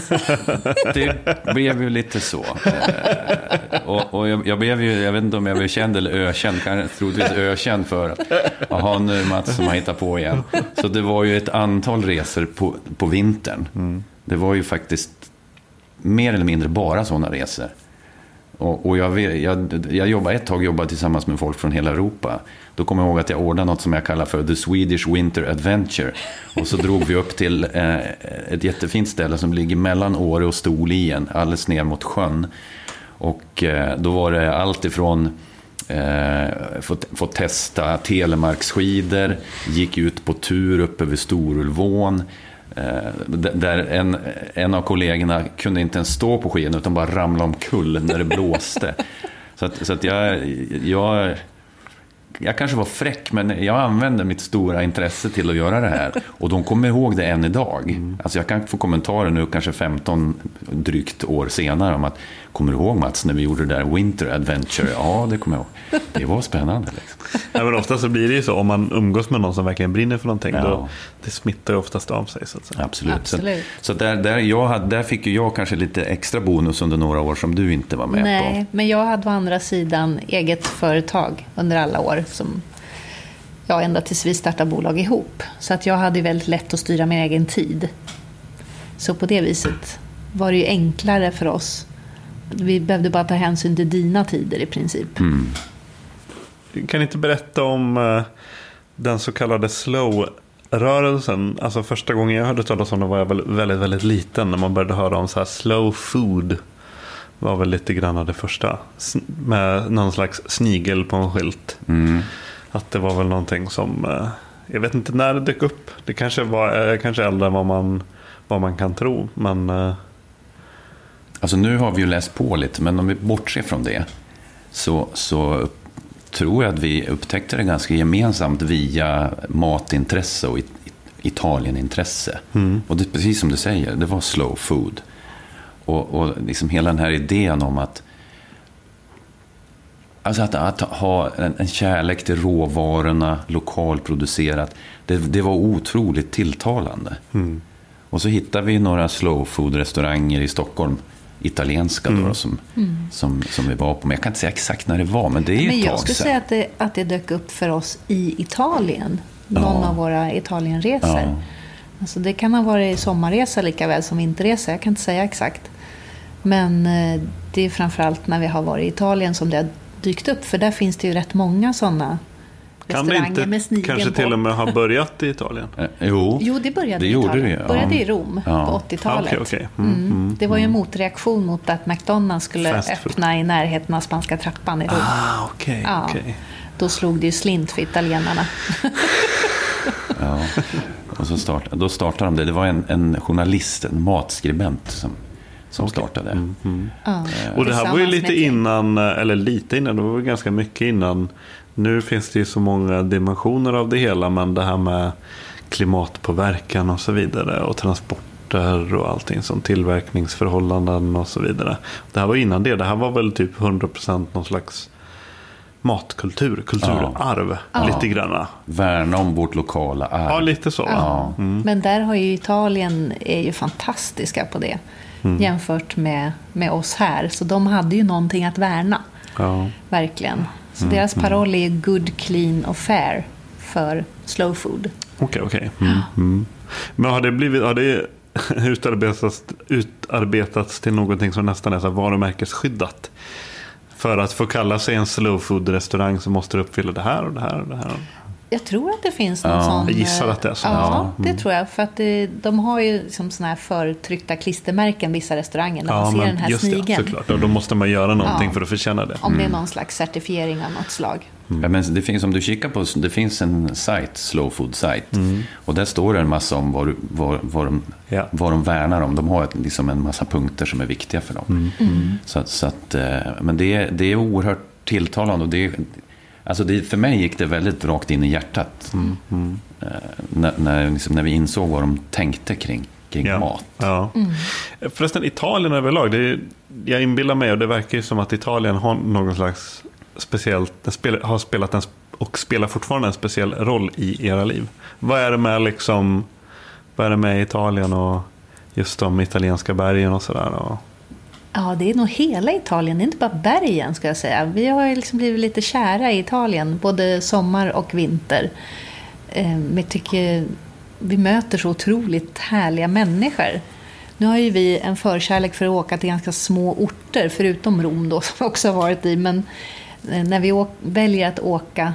Det blev ju lite så. Eh, och och jag, jag blev ju, jag vet inte om jag blev känd eller ökänd, kanske troligtvis ökänd för att, jaha nu är Mats som har hittat på igen. Så det var ju ett antal resor på, på vintern. Det var ju faktiskt mer eller mindre bara sådana resor. Och, och jag, jag, jag jobbade ett tag jobbade tillsammans med folk från hela Europa. Då kommer jag ihåg att jag ordnade något som jag kallar för The Swedish Winter Adventure. Och så drog vi upp till eh, ett jättefint ställe som ligger mellan Åre och Storlien, alldeles ner mot sjön. Och eh, då var det allt ifrån eh, få, få testa telemarksskidor, gick ut på tur uppe vid Storulvån. Eh, där en, en av kollegorna kunde inte ens stå på skidorna utan bara ramla omkull när det blåste. så att, så att jag, jag, jag kanske var fräck, men jag använde mitt stora intresse till att göra det här. Och de kommer ihåg det än idag. Alltså jag kan få kommentarer nu, kanske 15 drygt år senare, om att Kommer du ihåg Mats, när vi gjorde det där Winter Adventure? Ja, det kommer jag ihåg. Det var spännande. Liksom. Ja, men ofta så blir det ju så, om man umgås med någon som verkligen brinner för någonting, Ja. då, det smittar ju oftast av sig. Så att säga. Absolut. Absolut. Så, så där, där, jag hade, där fick ju jag kanske lite extra bonus under några år som du inte var med Nej, på. men jag hade å andra sidan eget företag under alla år. Som, ja, ända tills vi startade bolag ihop. Så att jag hade väldigt lätt att styra min egen tid. Så på det viset var det ju enklare för oss. Vi behövde bara ta hänsyn till dina tider i princip. Mm. Kan ni inte berätta om eh, den så kallade slow-rörelsen? Alltså första gången jag hörde talas om det var jag väl väldigt, väldigt liten. När man började höra om så här slow food. var väl lite grann det första. Med någon slags snigel på en skylt. Mm. Att det var väl någonting som, eh, jag vet inte när det dök upp. Det kanske var eh, kanske äldre än vad man, vad man kan tro. Men Alltså nu har vi ju läst på lite, men om vi bortser från det så, så tror jag att vi upptäckte det ganska gemensamt via matintresse och it- Italienintresse. Och det är precis som du säger, det var slow food. Och, och liksom hela den här idén om att Alltså att, att ha en, en kärlek till råvarorna, lokalproducerat, det, det var otroligt tilltalande. Och så hittade vi några slow food-restauranger i Stockholm, italienska då, som, som, som vi var på. Men jag kan inte säga exakt när det var, men det är ju Men ett jag tag skulle sedan. säga att det, att det dök upp för oss i Italien. Någon Ja. av våra Italienresor. Ja. Alltså det kan ha varit sommarresa lika väl som vinterresa. Jag kan inte säga exakt. Men eh, det är framförallt när vi har varit i Italien som det har dykt upp. För där finns det ju rätt många sådana kan det inte med snigeln kanske på. till och med ha börjat i Italien? Eh, jo, Jo, det började det i gjorde Italien. det ja. började i Rom Ja. på 80-talet. Ah, okej, okej. Mm, Mm. Det var ju en motreaktion mot att McDonalds skulle öppna i närheten av Spanska trappan i Rom. Ah, okej. Ja. Då slog det ju slint för italienarna. Ja. Och så start, då startade de det. Det var en, en journalist, en matskribent som, som startade. Ja. Och det här var ju lite innan, eller lite innan, det var ganska mycket innan. Nu finns det ju så många dimensioner av det hela, men det här med klimatpåverkan och så vidare och transporter och allting som tillverkningsförhållanden och så vidare. Det här var innan det, det här var väl typ 100% någon slags matkultur, kulturarv, lite granna. Värna om vårt lokala arv. Ja, lite så. Ja. Men där har ju Italien är ju fantastiska på det. Jämfört med, med oss här. Så de hade ju någonting att värna. Ja. Verkligen. Så deras paroll är good, clean och fair för slow food. Okej, okej. Mm, mm. Men har det, blivit, har det utarbetats, utarbetats till någonting som nästan är så varumärkesskyddat? För att få kalla sig en slow food restaurang så måste det uppfylla det här och det här och det här. Jag tror att det finns någon Ja. sån... Jag gissar eh, att det är så. Ja, det tror jag. För att det, de har ju liksom såna här förtryckta klistermärken, vissa restauranger, när man ser den här just det, snigeln. såklart. Och då måste man göra någonting Ja. för att förtjäna det. Om det är någon slags certifiering av något slag. Ja, men det finns, om du kikar på, det finns en sajt, slow food sajt. Och där står det en massa om vad, vad, vad, de, Ja. vad de värnar om. De har ett, liksom en massa punkter som är viktiga för dem. Så, att- så att, eh, men det, är- det är oerhört tilltalande. Och det, är- alltså det, för mig gick det väldigt rakt in i hjärtat. Eh, När, när, liksom, när vi insåg vad de tänkte kring, kring Ja. mat. Ja. Förresten, Italien överlag. Det är, jag inbillar mig, och det verkar ju som att Italien har någon slags speciellt, har spelat en, och spelar fortfarande en speciell roll i era liv. Vad är det med, liksom, vad är det med Italien och just de italienska bergen och sådär? Och, Ja, det är nog hela Italien, det är inte bara bergen ska jag säga. Vi har ju liksom blivit lite kära i Italien, både sommar och vinter. Eh, vi tycker vi möter så otroligt härliga människor. Nu har ju vi en förkärlek för att åka till ganska små orter, förutom Rom då, som vi också har varit i. Men eh, när vi väljer att åka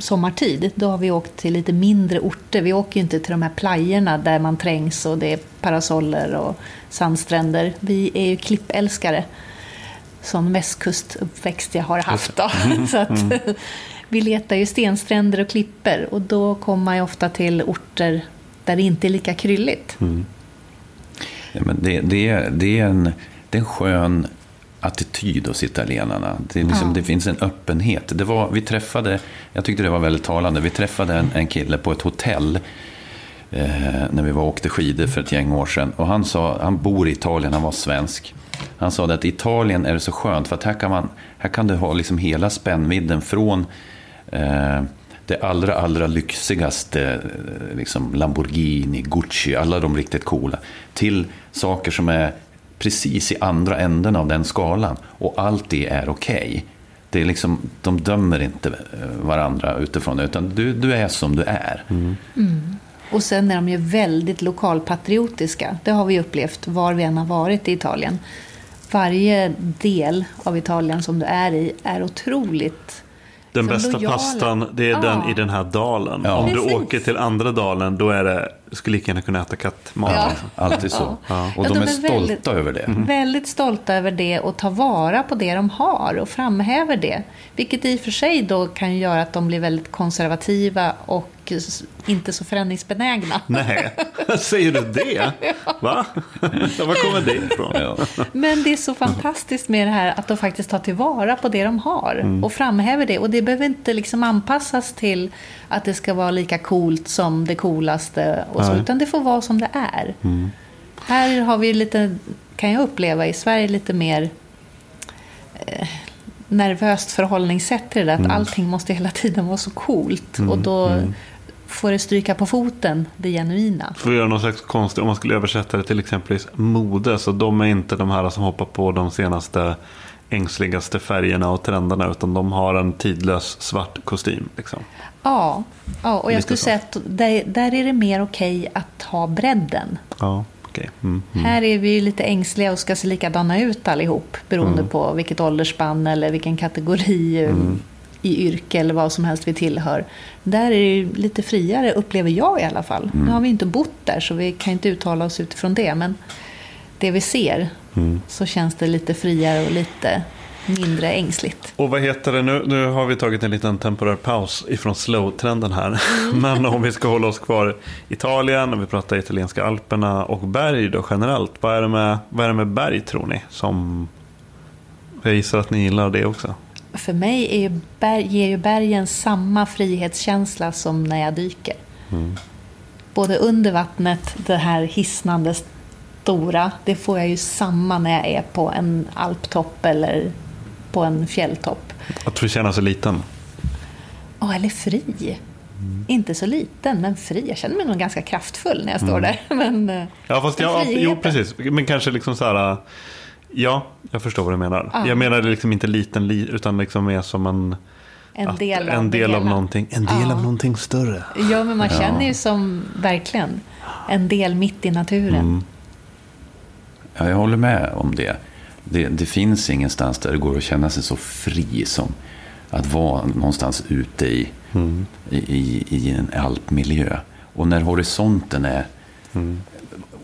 sommartid, då har vi åkt till lite mindre orter. Vi åker ju inte till de här playerna där man trängs och det är parasoller och sandstränder. Vi är ju klippälskare. Sån västkustuppväxt jag har haft då. Så att, vi letar ju stenstränder och klipper och då kommer man ju ofta till orter där det inte är lika krylligt. Ja, men det, det, är, det, är en, det är en skön attityd hos italienarna. Det, liksom, Ja. det finns en öppenhet. Det var, vi träffade, jag tyckte det var väldigt talande, vi träffade en, en kille på ett hotell eh, när vi var och åkte skidor för ett gäng år sedan. Och han, sa, han bor i Italien, han var svensk. Han sa att Italien är det så skönt för att här kan, man, här kan du ha liksom hela spännvidden från eh, det allra, allra lyxigaste, eh, liksom Lamborghini, Gucci, alla de riktigt coola, till saker som är precis i andra änden av den skalan. Och allt det är okej. Det är liksom, de dömer inte eh, varandra utifrån det, utan du, du är som du är. Och sen är de ju väldigt lokalpatriotiska. Det har vi upplevt var vi än har varit i Italien. Varje del av Italien som du är i är otroligt den bästa lojala. pastan, det är Ja. den i den här dalen. Ja. Om du Precis. åker till andra dalen, då är det, du skulle lika gärna kunna äta kattmat. Ja. liksom. Alltid så. Ja. Och Ja, de, de är är stolta väldigt- över det. Väldigt stolta över det och tar vara på det de har och framhäver det. Vilket i och för sig då kan göra att de blir väldigt konservativa och inte så förändringsbenägna. Nej, säger du det? Va? Var kommer det ifrån? Ja. Men det är så fantastiskt med det här att de faktiskt tar tillvara på det de har Mm. och framhäver det. Och det behöver inte liksom anpassas till att det ska vara lika coolt som det coolaste och så, Nej. utan det får vara som det är. Här har vi lite, kan jag uppleva, i Sverige lite mer eh, nervöst förhållningssätt till det där, att allting måste hela tiden vara så coolt. Och då får det stryka på foten, det genuina. För att göra någon slags konstigt, om man skulle översätta det till exempelvis mode, så de är inte de här som hoppar på de senaste ängsligaste färgerna och trenderna, utan de har en tidlös svart kostym. Liksom. Ja, ja och jag Lite skulle så. säga att där, där är det mer okej att ha bredden. Ja, okej. Mm. Här är vi ju lite ängsliga och ska se likadana ut allihop beroende på vilket åldersspann eller vilken kategori eh, i yrke eller vad som helst vi tillhör. Där är det ju lite friare, upplever jag i alla fall. Nu har vi inte bott där så vi kan inte uttala oss utifrån det, men det vi ser så känns det lite friare och lite mindre ängsligt. Och vad heter det nu? Nu har vi tagit en liten temporär paus ifrån slow-trenden här. Men om vi ska hålla oss kvar i Italien och vi pratar italienska alperna och berg då generellt. Vad är det med, vad är det med berg tror ni? Som jag gissar att ni gillar det också. För mig är ju berg, ger ju bergen samma frihetskänsla som när jag dyker. Både under vattnet, det här hisnande stora, det får jag ju samma när jag är på en alptopp eller på en fjälltopp. Att få känna sig liten. Ja, eller fri. Inte så liten, men fri. Jag känner mig nog ganska kraftfull när jag står där. Men, eh, Ja, fast jag, jo, precis. Men kanske liksom så här. Ja, jag förstår vad du menar. Ja. Jag menar liksom inte liten, li- utan liksom mer som en, En del av en del av någonting. En del Ja. av någonting större. Ja, men man känner ju som verkligen en del mitt i naturen. Mm. Ja, jag håller med om det. det. Det finns ingenstans där det går att känna sig så fri som att vara någonstans ute i, i, i, i en alpmiljö. Och när horisonten är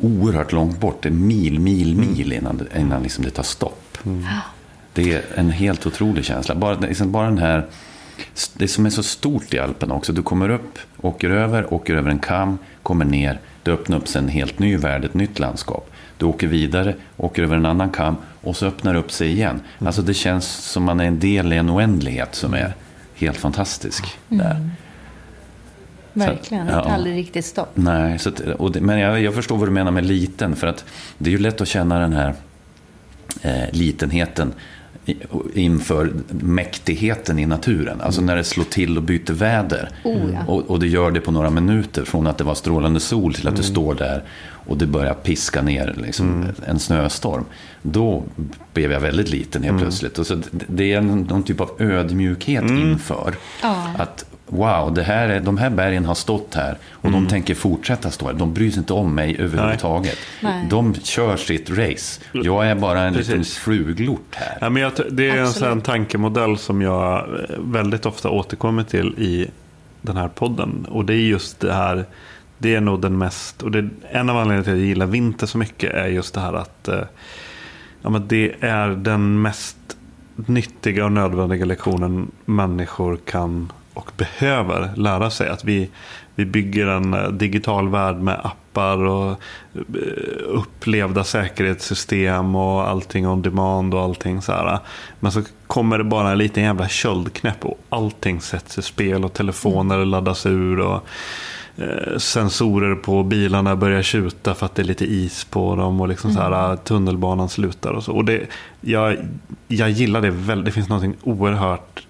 oerhört långt bort, det är mil, mil, mil innan, det- innan liksom det tar stopp. Det är en helt otrolig känsla. Bara, liksom bara den här det som är så stort i Alperna också. Du kommer upp, åker över, åker över en kam, kommer ner. Det öppnar upp sig en helt ny värld, ett nytt landskap. Du åker vidare, åker över en annan kam och så öppnar det upp sig igen. Alltså det känns som man är en del i en oändlighet som är helt fantastisk. Där. Verkligen, det Ja. tar aldrig riktigt stopp. Nej, så att, det, men jag, jag förstår vad du menar med liten. För att det är ju lätt att känna den här eh, litenheten inför mäktigheten i naturen. Alltså när det slår till och byter väder. Oh, ja. och, och det gör det på några minuter. Från att det var strålande sol till att du står där och det börjar piska ner liksom, en snöstorm. Då blev jag väldigt liten helt plötsligt. Och så det- är någon, typ av ödmjukhet inför. Ja. Att wow, det här är, de här bergen har stått här och de tänker fortsätta stå här. De bryr sig inte om mig överhuvudtaget. Nej. De kör sitt race. Jag är bara en liten Precis. fluglort här. Ja, men jag, det är en Absolut. sån tankemodell som jag eh, väldigt ofta återkommer till i den här podden. Och det är just det här, det är nog den mest, och det, en av anledningarna till att jag gillar vinter så mycket är just det här att eh, ja, men det är den mest nyttiga och nödvändiga lektionen människor kan och behöver lära sig. Att vi, vi bygger en eh, digital värld med appar och eh, upplevda säkerhetssystem och allting on demand och allting så här. Men så kommer det bara en liten jävla köldknäpp och allting sätts i spel och telefoner laddas ur och sensorer på bilarna börjar tjuta för att det är lite is på dem och liksom så här, tunnelbanan slutar och så. Och det, jag, jag gillar det väldigt, det finns något oerhört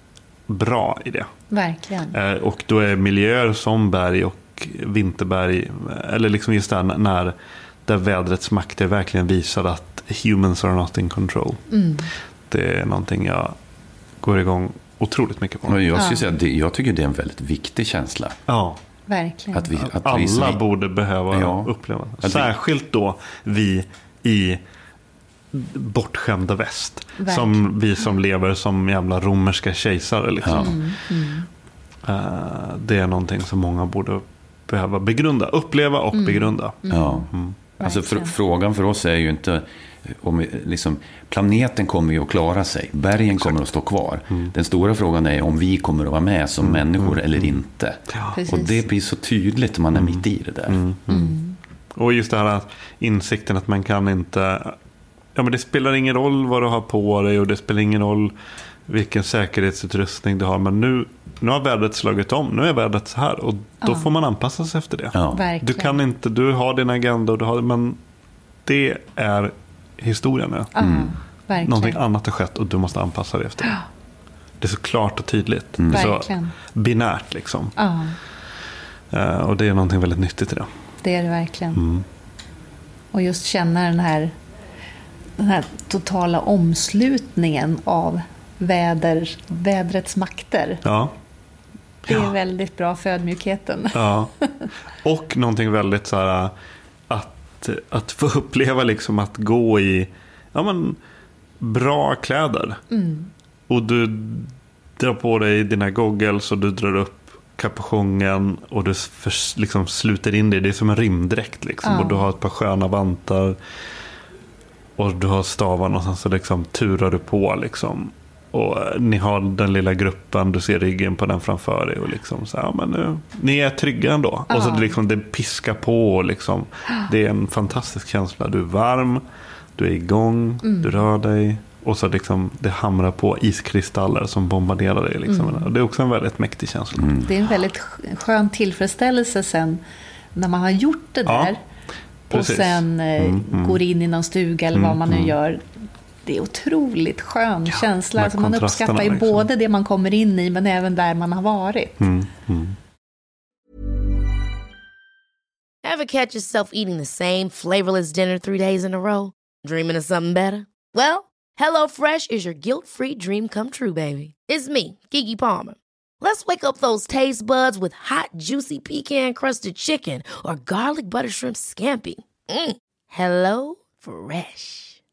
bra i det. Verkligen. Eh, Och då är miljöer som berg och vinterberg, eller liksom just där när där vädrets makter verkligen visar att humans are not in control. Det är någonting jag går igång otroligt mycket på. Jag, skulle säga, jag tycker det är en väldigt viktig känsla. Ja, Verkligen. Att vi, att alla vi- borde behöva Ja. uppleva. Särskilt då vi i bortskämda väst. Verkligen. Som vi som lever som jävla romerska kejsare. Liksom. Mm, Eh, det är någonting som många borde behöva begrunda. Uppleva och begrunda. Ja. Alltså fr- frågan för oss är ju inte om vi, liksom, planeten kommer ju att klara sig. Bergen kommer att stå kvar. Den stora frågan är om vi kommer att vara med som människor eller inte. Precis. Och det blir så tydligt om man är mitt i det där. Och just det här att insikten att man kan inte... Ja, men det spelar ingen roll vad du har på dig och det spelar ingen roll vilken säkerhetsutrustning du har. Men nu, nu har vädret slagit om. Nu är vädret så här. Och då får man anpassa sig efter det. Ja. Du kan inte, du har din agenda och du har, men det är historia nu. Ja, verkligen. Någonting annat har skett och du måste anpassa dig efter det. Det är så klart och tydligt. Det är så Verkligen. binärt liksom. Ja, Eh, och det är någonting väldigt nyttigt i det. det är det verkligen. Mm. Och just känna den här, den här totala omslutningen av väder, vädrets makter. Ja. Det är väldigt bra för ödmjukheten. Ja. Och någonting väldigt så här att, att få uppleva liksom att gå i ja, men, bra kläder. Och du drar på dig dina goggles och du drar upp kapuschongen och du för, liksom sluter in dig. Det är som en rimdräkt liksom. Ja. Och du har ett par sköna vantar. Och du har stavarna och sen så liksom turar du på liksom. Och eh, ni har den lilla gruppen, du ser ryggen på den framför dig. Och liksom så här, ja, men nu, ni är trygga ändå. Och så det, liksom, det piskar på. Och liksom, det är en fantastisk känsla. Du är varm, du är igång, du rör dig. Och så liksom, det hamrar på iskristaller som bombarderar dig. Liksom. Och det är också en väldigt mäktig känsla. Det är en väldigt sk- skön tillfredsställelse sen när man har gjort det Ja, där. och precis. sen eh, Mm, mm. går in i någon stuga eller vad man nu gör. Det är otroligt skön känsla. med Alltså man uppskattar ju liksom. både det man kommer in i men även där man har varit. Mm, mm. Ever catch yourself eating the same flavorless dinner three days in a row? Dreaming of something better? Well, HelloFresh is your guilt-free dream come true, baby. It's me, Kiki Palmer. Let's wake up those taste buds with hot, juicy pecan-crusted chicken or garlic butter shrimp scampi. Mm. Hello Fresh.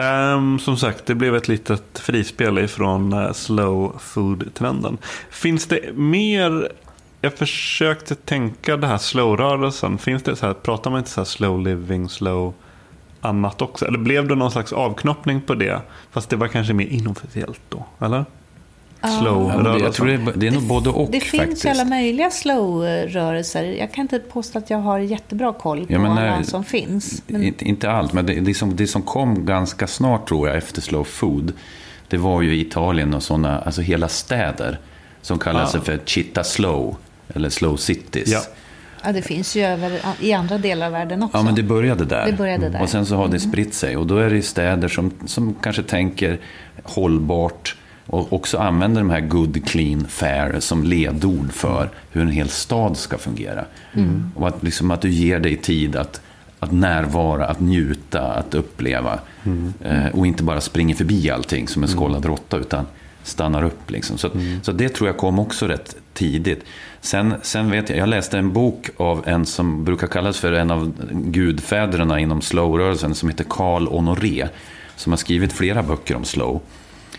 Um, som sagt, det blev ett litet frispel ifrån uh, slow food-trenden. Finns det mer... Jag försökte tänka det här slow-rörelsen. Finns det så här, pratar man inte så här slow living, slow annat också? Eller blev det någon slags avknoppning på det? Fast det var kanske mer inofficiellt då, eller? Slow Ja, men det, jag tror det är, det är nog både och Det faktiskt. finns ju alla möjliga slow-rörelser. Jag kan inte påstå att jag har jättebra koll på Ja, men alla när- som finns. Men, Inte, inte allt, men det, det, som, det som kom ganska snart tror jag efter slow food. Det var ju Italien och sådana, alltså hela städer. Som kallar sig Ah. för Città Slow. Eller Slow Cities. Ja. ja, det finns ju över, i andra delar av världen också. Ja, men det började där. Det började där. Och sen så har det spritt sig. Och då är det städer som, som kanske tänker hållbart och också använder de här good, clean, fair som ledord för hur en hel stad ska fungera. Och att, liksom, att du ger dig tid att, att närvara, att njuta, att uppleva. Eh, och inte bara springer förbi allting som en skållad råtta, utan stannar upp. Liksom. Så, att- så det tror jag kom också rätt tidigt. Sen, sen vet jag, jag läste en bok av en som brukar kallas för en av gudfäderna inom slowrörelsen som heter Carl Honoré. Som har skrivit flera böcker om slow.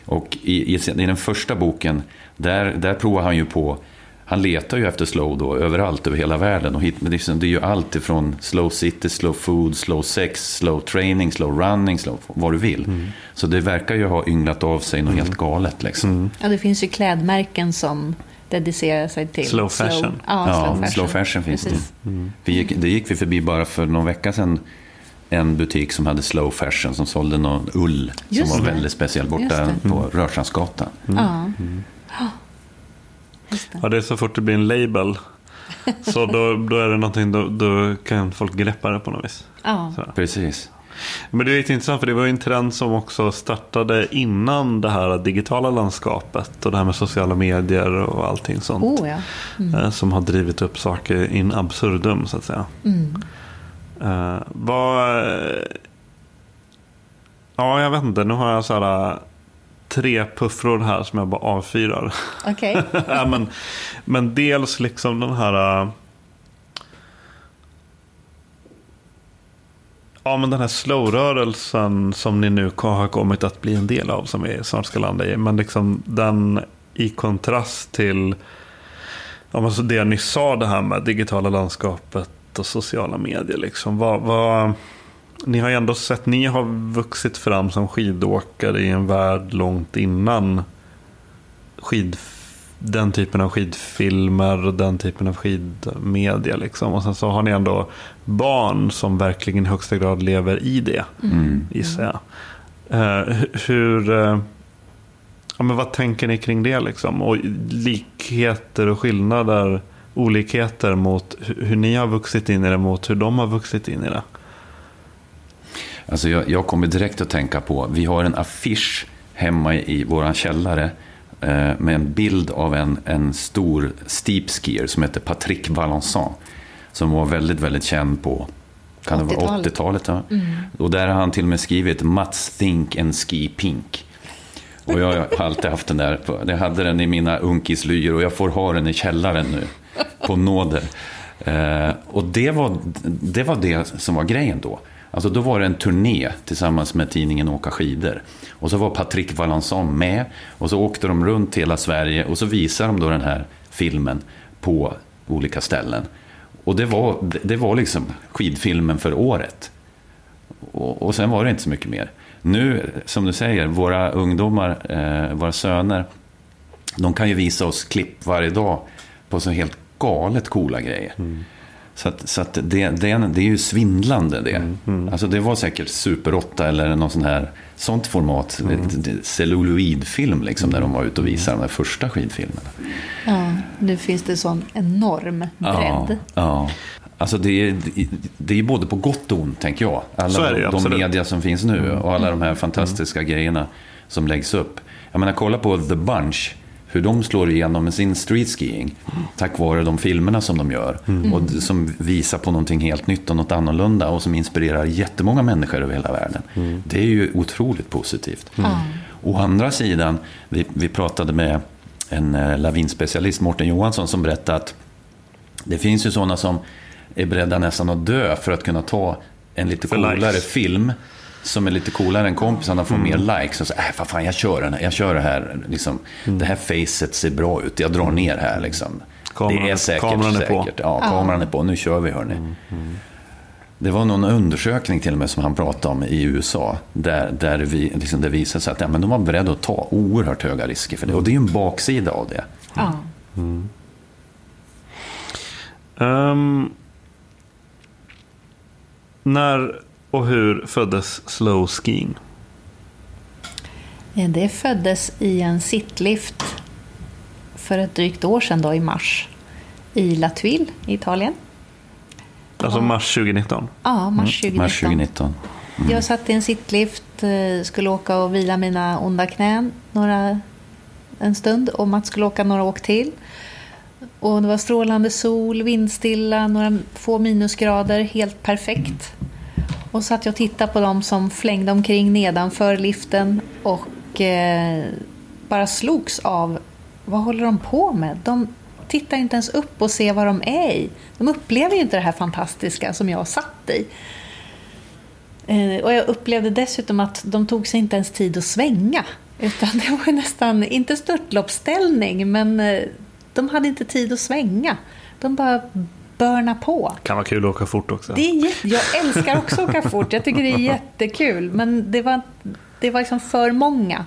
Och i, i, i den första boken, där, där provar han ju på han letar ju efter slow då överallt över hela världen. Och hit, men det, är liksom- det är ju allt ifrån slow city, slow food, slow sex, slow training, slow running, slow vad du vill. Så det verkar ju ha ynglat av sig något helt galet. Liksom. Ja, det finns ju klädmärken som dedicerar sig till Slow fashion. ja, Ja, slow fashion. slow fashion finns Precis. det. Vi gick, det gick vi förbi bara för någon vecka sedan. En butik som hade slow fashion som sålde någon ull Just som var det. väldigt speciell borta på Rörstrandsgatan. Ja. Ja, det är så fort det blir en label. Så då, då är det någonting, då, då kan folk greppa det på något vis. Ja. Så. Precis. Men det är lite intressant för det var ju en trend som också startade innan det här digitala landskapet och det här med sociala medier och allting sånt. Oh, ja. eh, Som har drivit upp saker in absurdum så att säga. Mm. Eh, vad... eh, Ja, jag vet inte. Nu har jag så här eh, tre puffror här som jag bara avfyrar. Okej. ja, men, men dels liksom den här... Ja, men den här slow-rörelsen som ni nu har kommit att bli en del av, som vi snart ska landa i. Men liksom den i kontrast till ja, men så det ni sa, det här med digitala landskapet och sociala medier. Liksom. Vad, vad, ni har ju ändå sett, ni har vuxit fram som skidåkare i en värld långt innan skid, den typen av skidfilmer och den typen av skidmedia. Liksom. Och sen så har ni ändå barn som verkligen i högsta grad lever i det, Mm. gissar jag. Hu- hur, eh, ja, men vad tänker ni kring det? Liksom? Och likheter och skillnader, olikheter mot hu- hur ni har vuxit in i det mot hur de har vuxit in i det. Alltså jag, jag kommer direkt att tänka på, vi har en affisch hemma i vår källare eh, med en bild av en, en stor steep skier som heter Patrick Valençon. Som var väldigt, väldigt känd på kan det vara 80-talet. 80-talet. Ja. Och där har han till och med skrivit Mats Think and Ski Pink. Och jag har alltid haft den där. Jag hade den i mina unkislyor och jag får ha den i källaren nu. På nåder. Eh, och det var, det var det som var grejen då. Alltså då var det en turné tillsammans med tidningen Åka skidor. Och så var Patrick Valençon med. Och så åkte de runt hela Sverige och så visade de då den här filmen på olika ställen. Och det var, det var liksom skidfilmen för året. Och, och sen var det inte så mycket mer. Nu, som du säger, våra ungdomar, eh, våra söner, de kan ju visa oss klipp varje dag på så helt galet coola grejer. Mm. Så, att, så att det, det, det är ju svindlande det. Mm, Alltså det var säkert Super 8 eller någon sån här, sånt format. Mm. ett- ett Celluloidfilm liksom, när de var ute och visade de där första skidfilmerna. Ja, nu finns det sån enorm Ja, bredd. ja. Alltså det är, det är både på gott och ont, tänker jag. Alla Så är det de absolut. media som finns nu och alla de här fantastiska grejerna som läggs upp. Jag menar, kolla på The Bunch. Hur de slår igenom med sin streetskiing. Tack vare de filmerna som de gör. Och d- som visar på någonting helt nytt och något annorlunda. Och som inspirerar jättemånga människor över hela världen. Det är ju otroligt positivt. Å andra sidan, vi, vi pratade med en eh, lavinspecialist, Morten Johansson, som berättade att det finns ju sådana som är beredda nästan att dö för att kunna ta en lite coolare film. Som är lite coolare än kompisarna, får mer likes. Och så, äh, vad fan, jag kör, den här, jag kör det här. Liksom, Det här facet ser bra ut, jag drar ner här. Liksom. Kameran det är- säkert. kameran är på. säkert. Ja, kameran är på. Nu kör vi, hörni. Det var någon undersökning till och med som han pratade om i USA. Där, där vi, liksom det visade sig att ja, men de var beredda att ta oerhört höga risker för det. Och det är ju en baksida av det. Ja. Ehm, när och hur föddes slow skiing? Eh, Det föddes i en sittlift för ett drygt år sedan då, i mars i La Tuile i Italien. Alltså mars 2019. Ja, mars 2019. Mars 2019. Jag satt i en sittlift, eh, skulle åka och vila mina onda knän några, en stund och Mats skulle åka några åk till. Och det var strålande sol, vindstilla, några få minusgrader, helt perfekt. Och satt jag och tittade på dem som flängde omkring nedanför liften och eh, bara slogs av vad håller de på med? De tittar inte ens upp och ser vad de är i. De upplever ju inte det här fantastiska som jag satt i. Eh, och jag upplevde dessutom att de tog sig inte ens tid att svänga. Utan det var ju nästan, inte störtloppsställning, men eh, de hade inte tid att svänga. De bara börna på. Kan vara kul att åka fort också. Det är jätte, jag älskar också att åka fort. Jag tycker det är jättekul. Men det var, det var liksom för många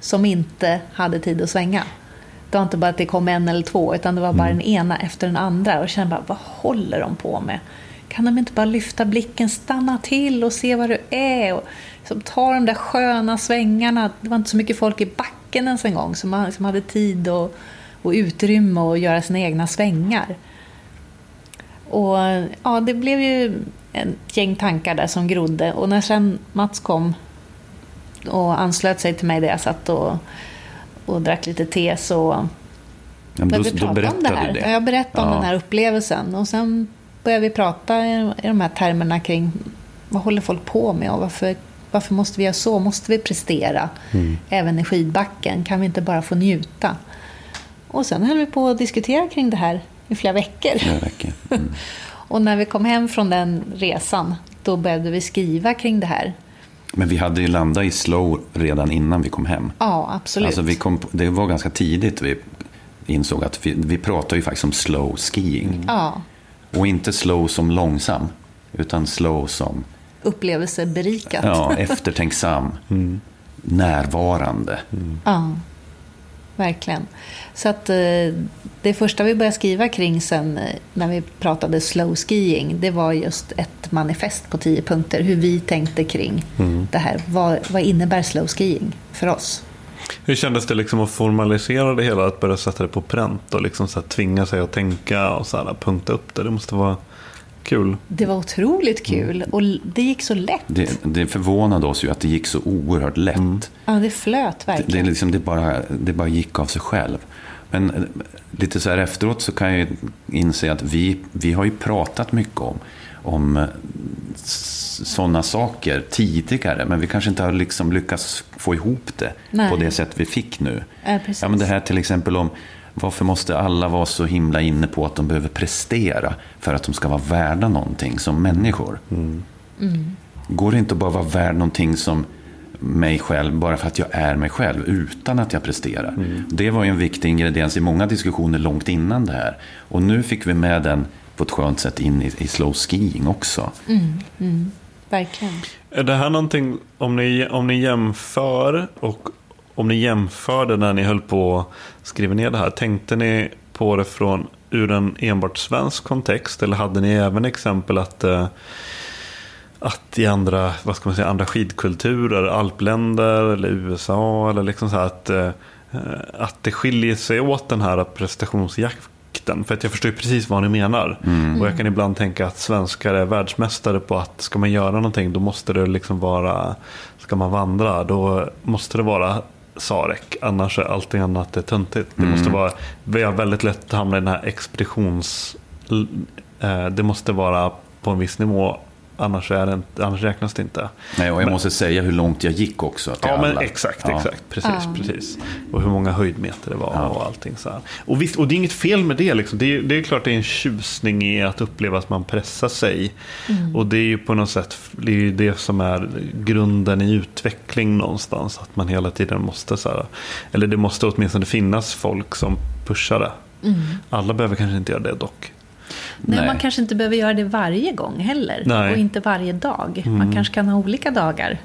som inte hade tid att svänga. Det var inte bara att det kom en eller två, utan det var bara den ena efter den andra. Och jag kände bara, vad håller de på med? Kan de inte bara lyfta blicken, stanna till och se vad det är? Och liksom ta de där sköna svängarna. Det var inte så mycket folk i backen ens en gång som som hade tid och, och utrymme att göra sina egna svängar. Och ja, det blev ju ett gäng tankar där som grodde. Och när sen Mats kom och anslöt sig till mig där jag satt och, och drack lite te så Ja, då, vi då prata om det berättade här. det. Jag berättade om Ja. den här upplevelsen. Och sen började vi prata i, i de här termerna kring vad håller folk på med och varför, varför måste vi göra så? Måste vi prestera Mm. även i skidbacken? Kan vi inte bara få njuta? Och sen höll vi på att diskutera kring det här i flera veckor. Det räcker. Mm. Och när vi kom hem från den resan, då började vi skriva kring det här. Men vi hade ju landat i slow redan innan vi kom hem. Ja, absolut. Alltså vi kom, det var ganska tidigt vi insåg att vi, vi pratar ju faktiskt om slow skiing. Ja, Och inte slow som långsam, utan slow som upplevelseberikat. ja, eftertänksam, närvarande. Ja, verkligen. Så att eh, det första vi började skriva kring sen eh, när vi pratade slow skiing, det var just ett manifest på tio punkter, hur vi tänkte kring det här. Vad, vad innebär slow skiing för oss? Hur kändes det liksom att formalisera det hela? Att börja sätta det på pränt och liksom så tvinga sig att tänka och så punkta upp det. Det måste vara kul. Det var otroligt kul och l- det gick så lätt. Det, det förvånade oss ju att det gick så oerhört lätt. Ja, det flöt Det, det, är verkligen. liksom, det, bara, det bara gick av sig själv. Men eh, lite så här efteråt så kan jag ju inse att vi, vi har ju pratat mycket om, om sådana saker tidigare. Men vi kanske inte har liksom lyckats få ihop det Nej. på det sätt vi fick nu. Ja. Ja, men det här till exempel om varför måste alla vara så himla inne på att de behöver prestera för att de ska vara värda någonting som människor? Går det inte att bara vara värd någonting som mig själv bara för att jag är mig själv utan att jag presterar? Det var ju en viktig ingrediens i många diskussioner långt innan det här. Och nu fick vi med den på ett skönt sätt in i, i slow skiing också. Verkligen. Är det här någonting, om ni, om ni jämför och om ni jämförde när ni höll på att skriva ner det här, tänkte ni på det från ur en enbart svensk kontext eller hade ni även exempel att, eh, att i andra, vad ska man säga, andra skidkulturer, alpländer eller USA eller liksom så att, eh, att det skiljer sig åt den här prestationsjakten? För att jag förstår precis vad ni menar. Och jag kan ibland tänka att svenskar är världsmästare på att ska man göra någonting då måste det liksom vara, ska man vandra då måste det vara Sarek, annars är allting annat det töntigt. Det måste vara, vi har väldigt lätt att hamna i den här expeditions... eh, Det måste vara på en viss nivå, annars, är det, inte- annars räknas det inte. Nej, och jag Men- måste säga hur långt jag gick också. Till Ja, men alla. exakt, Ja. exakt. Precis, precis. Och hur många höjdmeter det var och allting så här. Och visst, och det är inget fel med det. Liksom. Det, är, det är klart det är en tjusning i att uppleva att man pressar sig. Och det är ju på något sätt det, är det som är grunden i utveckling någonstans. Att man hela tiden måste, så här, eller det måste åtminstone finnas folk som pushar det. Alla behöver kanske inte göra det dock. Nej, Nej. man kanske inte behöver göra det varje gång heller. Nej. Och inte varje dag. Man kanske kan ha olika dagar.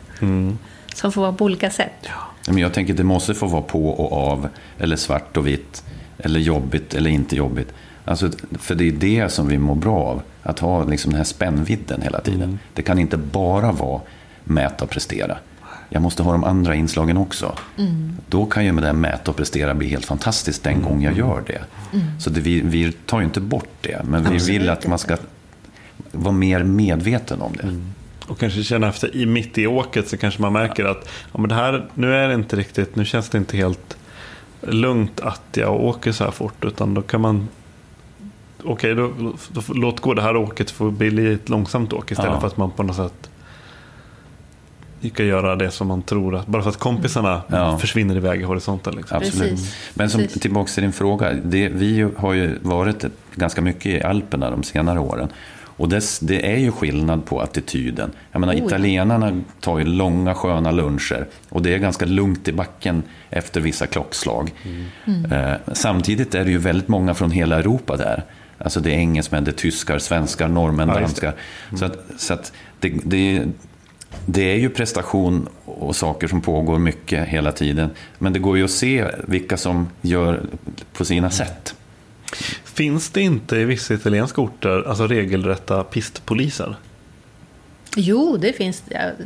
Som får vara på olika sätt. Men jag tänker att det måste få vara på och av, eller svart och vitt, eller jobbigt eller inte jobbigt. Alltså, för det är det som vi mår bra av, att ha liksom den här spännvidden hela tiden. Det kan inte bara vara mäta och prestera. Jag måste ha de andra inslagen också. Då kan ju med det här mäta och prestera bli helt fantastiskt den gång jag gör det. Så det, vi, vi tar ju inte bort det, men vi Absolut vill att man ska vara mer medveten om det. Och kanske känna efter i mitt i åket så kanske man märker att ja, men det här, nu är det inte riktigt, nu känns det inte helt lugnt att jag åker så här fort. Utan då kan man, okej då, då, låt gå det här åket få bli ett långsamt åk istället Ja. för att man på något sätt ska göra det som man tror att, bara för att kompisarna Ja. försvinner iväg i horisonten. Liksom. Absolut. Precis. Men som, Precis. tillbaka till din fråga. Det, vi har ju varit ett- ganska mycket i Alperna de senare åren. Och det, det är ju skillnad på attityden. Jag menar, Oh, ja. italienarna tar ju långa sköna luncher. Och det är ganska lugnt i backen efter vissa klockslag. Eh, samtidigt är det ju väldigt många från hela Europa där. Alltså det är engelsmän, det är tyskar, svenskar, norrmän, Ja, danskar. Så, att, så att det, det, det är ju prestation och saker som pågår mycket hela tiden. Men det går ju att se vilka som gör på sina sätt. Finns det inte i vissa italienska orter alltså regelrätta pistpoliser? Jo, det finns,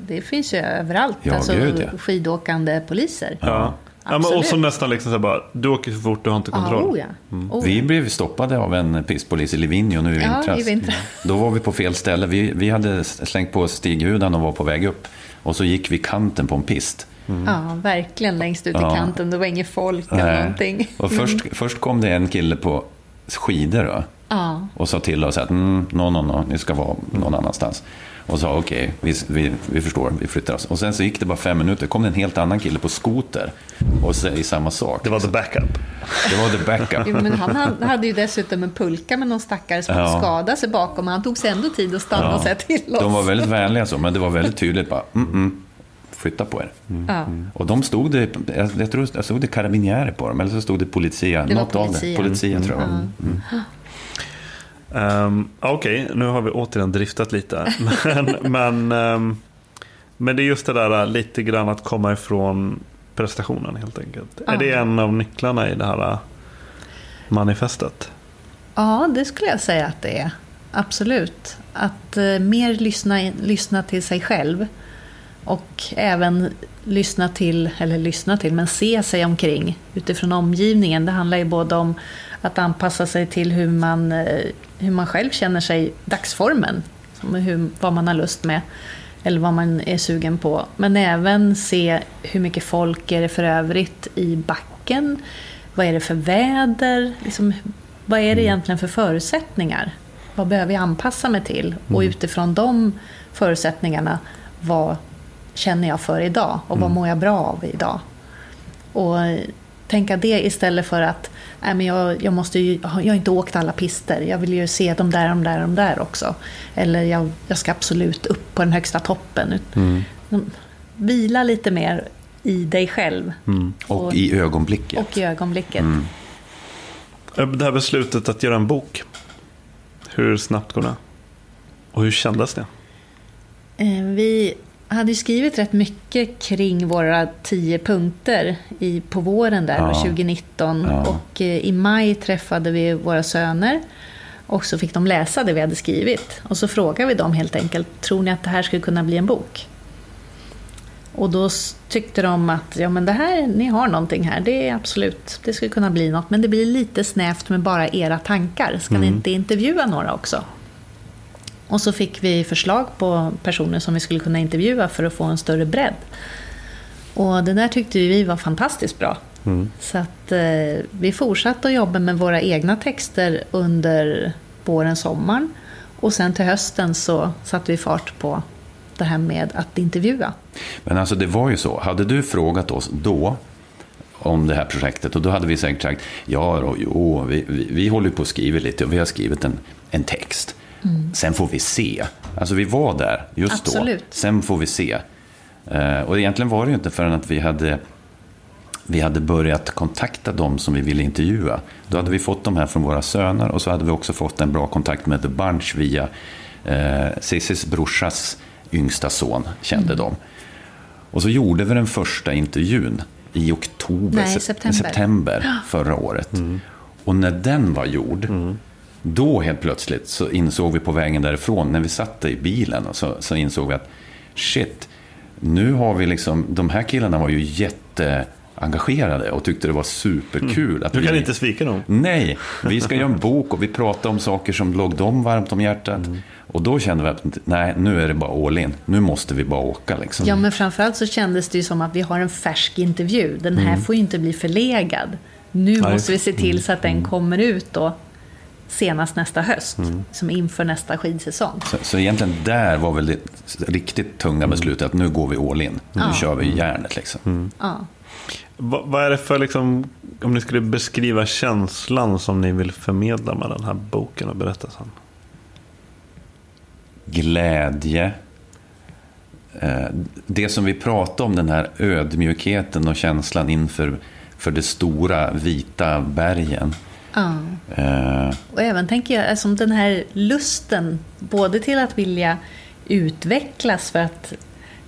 det finns ju överallt. Ja, alltså, gud, ja. skidåkande poliser. Ja. Ja, men, och så Absolut. nästan liksom så bara, du åker för fort, du har inte Ja, kontroll. oh ja. Oh Vi ja. blev stoppade av en pistpolis i Livigno nu i Ja, vintras. i vintras. Då var vi på fel ställe. Vi, vi hade slängt på stighudan och var på väg upp. Och så gick vi kanten på en pist. Ja, verkligen längst ut i Ja. kanten. Det var inget folk eller Nej. någonting. Och först, först kom det en kille på skidor då, Ja, och sa till oss att mm, no, no, no, ni ska vara någon annanstans. Och sa okej, vi, vi, vi förstår, vi flyttar oss. Och sen så gick det bara fem minuter, kom det en helt annan kille på skoter och säger samma sak. Det var the backup. Det var the backup. Jo, men han hade ju dessutom en pulka med någon stackare som Ja. skadade sig bakom. Han tog sig ändå tid att stanna Ja. och säga till oss. De var väldigt vänliga så, men det var väldigt tydligt bara, mm, mm, flytta på er. Ja. Och de stod det, jag, jag tror det stod det karabinjärer på dem, eller så stod det policia. Det var av det. Policia tror jag. Ja. Um, Okej, nu har vi återigen driftat lite. Men, men, ehm, men det är just det där äh, lite grann att komma ifrån prestationen helt enkelt. Är det en av nycklarna i det här äh, manifestet? Ja, det skulle jag säga att det är. Absolut. Att eh, mer lyssna, lyssna till sig själv. Och även lyssna till, eller lyssna till, men se sig omkring utifrån omgivningen. Det handlar ju både om att anpassa sig till hur man, eh, hur man själv känner sig, dagsformen, som hur, vad man har lust med, eller vad man är sugen på. Men även se hur mycket folk är det för övrigt i backen. Vad är det för väder? Liksom, vad är det egentligen för förutsättningar? Vad behöver jag anpassa mig till? Och utifrån de förutsättningarna, vad känner jag för idag? Och vad mår jag bra av idag? Och eh, tänka det istället för att nej, men jag, jag, måste ju, jag har inte åkt alla pister. Jag vill ju se de där, de där, de där också. Eller jag, jag ska absolut upp på den högsta toppen. Mm. Vila lite mer i dig själv. Och i ögonblicket. och i ögonblicket. Äh, Det här beslutet att göra en bok. Hur snabbt går det? Och hur kändes det? Eh, Vi hade ju skrivit rätt mycket kring våra tio punkter i, på våren där, Ja. 2019. Ja. Och eh, i maj träffade vi våra söner. Och så fick de läsa det vi hade skrivit. Och så frågade vi dem helt enkelt, tror ni att det här skulle kunna bli en bok? Och då tyckte de att, ja men det här, ni har någonting här, det är absolut, det skulle kunna bli något. Men det blir lite snävt med bara era tankar. Ska ni inte intervjua några också? Och så fick vi förslag på personer som vi skulle kunna intervjua för att få en större bredd. Och det där tyckte vi var fantastiskt bra. Så att eh, vi fortsatte att jobba med våra egna texter under våren, sommaren. Och sen till hösten så satte vi fart på det här med att intervjua. Men alltså det var ju så. Hade du frågat oss då om det här projektet och då hade vi säkert sagt ja, då, jo, vi, vi, vi håller på att skriva lite och vi har skrivit en, en text. Sen får vi se. Alltså vi var där just Absolut. då. Sen får vi se. Eh, och egentligen var det ju inte förrän att vi hade, vi hade börjat kontakta dem som vi ville intervjua. Då hade vi fått de här från våra söner och så hade vi också fått en bra kontakt med The Bunch via eh, Cissis brorsas yngsta son, kände de. Och så gjorde vi den första intervjun i oktober, Nej, se- september. september förra året. Och när den var gjord, då helt plötsligt så insåg vi på vägen därifrån, när vi satt i bilen, och så, så insåg vi att shit, nu har vi liksom, de här killarna var ju jätteengagerade och tyckte det var superkul. Att Du kan vi, inte svika dem. Nej, vi ska göra en bok och vi pratar om saker som låg dem varmt om hjärtat. Och då kände vi att nej, nu är det bara all in. Nu måste vi bara åka liksom. Ja, men framförallt så kändes det ju som att vi har en färsk intervju. Den här får ju inte bli förlegad. Nu Nej. måste vi se till så att den kommer ut då senast nästa höst. Som inför nästa skidsäsong. Så, så egentligen där var väl det riktigt tunga beslutet att nu går vi all in. Nu kör vi järnet liksom. Ja. Va, vad är det för, liksom, om ni skulle beskriva känslan som ni vill förmedla med den här boken och berättelsen? Glädje. Eh, Det som vi pratade om, den här ödmjukheten och känslan inför för de stora vita bergen. Ja. Eh, Och även tänker jag, alltså den här lusten, både till att vilja utvecklas, för att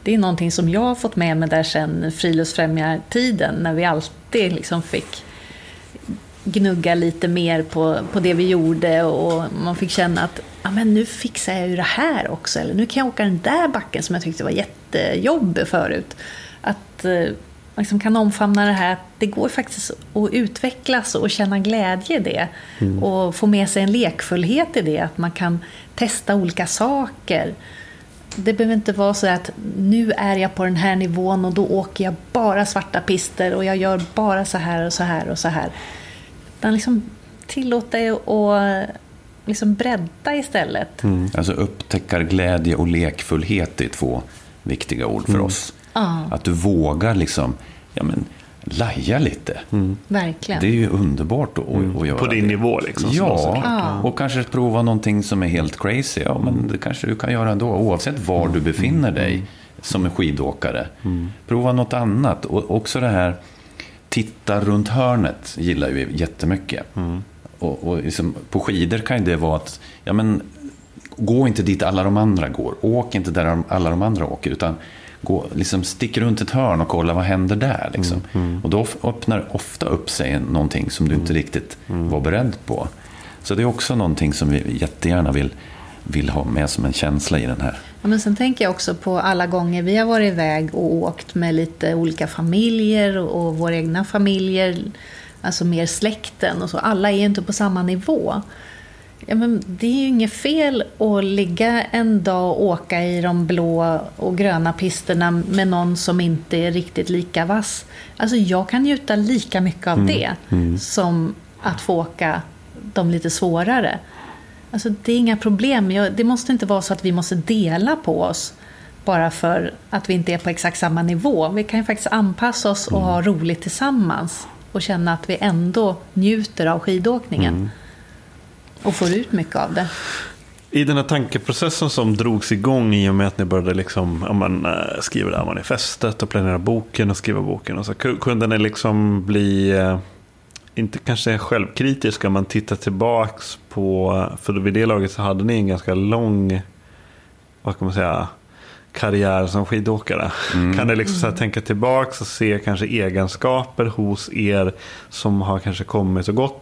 det är någonting som jag har fått med mig där sedan Friluftsfrämjartiden, när vi alltid liksom fick gnugga lite mer på, på det vi gjorde och man fick känna att ja, men nu fixar jag ju det här också, eller nu kan jag åka den där backen som jag tyckte var jättejobbig förut. Att eh, liksom kan omfamna det här att det går faktiskt att utvecklas och känna glädje i det. Och få med sig en lekfullhet i det, att man kan testa olika saker. Det behöver inte vara så att nu är jag på den här nivån och då åker jag bara svarta pister och jag gör bara så här och så här och så här. Utan liksom tillåt dig att liksom bredda istället. Alltså upptäckarglädje och lekfullhet är två viktiga ord för oss. Ja. Att du vågar liksom, ja men, laja lite. Verkligen. Det är ju underbart att, att, att göra På din det. nivå liksom. Ja, såklart. och kanske prova någonting som är helt crazy. Ja, men det kanske du kan göra ändå, oavsett var du befinner dig som en skidåkare. Prova något annat. Och också det här, titta runt hörnet gillar vi jättemycket. Och, och liksom, på skidor kan ju det vara att, ja men, gå inte dit alla de andra går. Åk inte där alla de andra åker. Utan gå, liksom, stick runt ett hörn och kolla vad händer där. Liksom. Och då öppnar ofta upp sig någonting som du inte riktigt var beredd på. Så det är också någonting som vi jättegärna vill, vill ha med som en känsla i den här. Ja, men sen tänker jag också på alla gånger vi har varit iväg och åkt med lite olika familjer och, och våra egna familjer, alltså mer släkten och så. Alla är ju inte på samma nivå. Ja, men det är ju inget fel att ligga en dag och åka i de blå och gröna pisterna med någon som inte är riktigt lika vass. Alltså jag kan njuta lika mycket av det som att få åka de lite svårare. Alltså det är inga problem. Jag, det måste inte vara så att vi måste dela på oss bara för att vi inte är på exakt samma nivå. Vi kan ju faktiskt anpassa oss och ha roligt tillsammans och känna att vi ändå njuter av skidåkningen. Och får ut mycket av det. I den här tankeprocessen som drogs igång i och med att ni började liksom, ja, men, eh, skriva det här manifestet och planera boken och skriva boken. Och så, ku- kunde ni liksom bli... eh, inte kanske självkritiska, men tittar tillbaks på, för vid det laget så hade ni en ganska lång, vad kan man säga, karriär som skidåkare. Mm. Kan ni liksom så här tänka tillbaks och se kanske egenskaper hos er som har kanske kommit och gått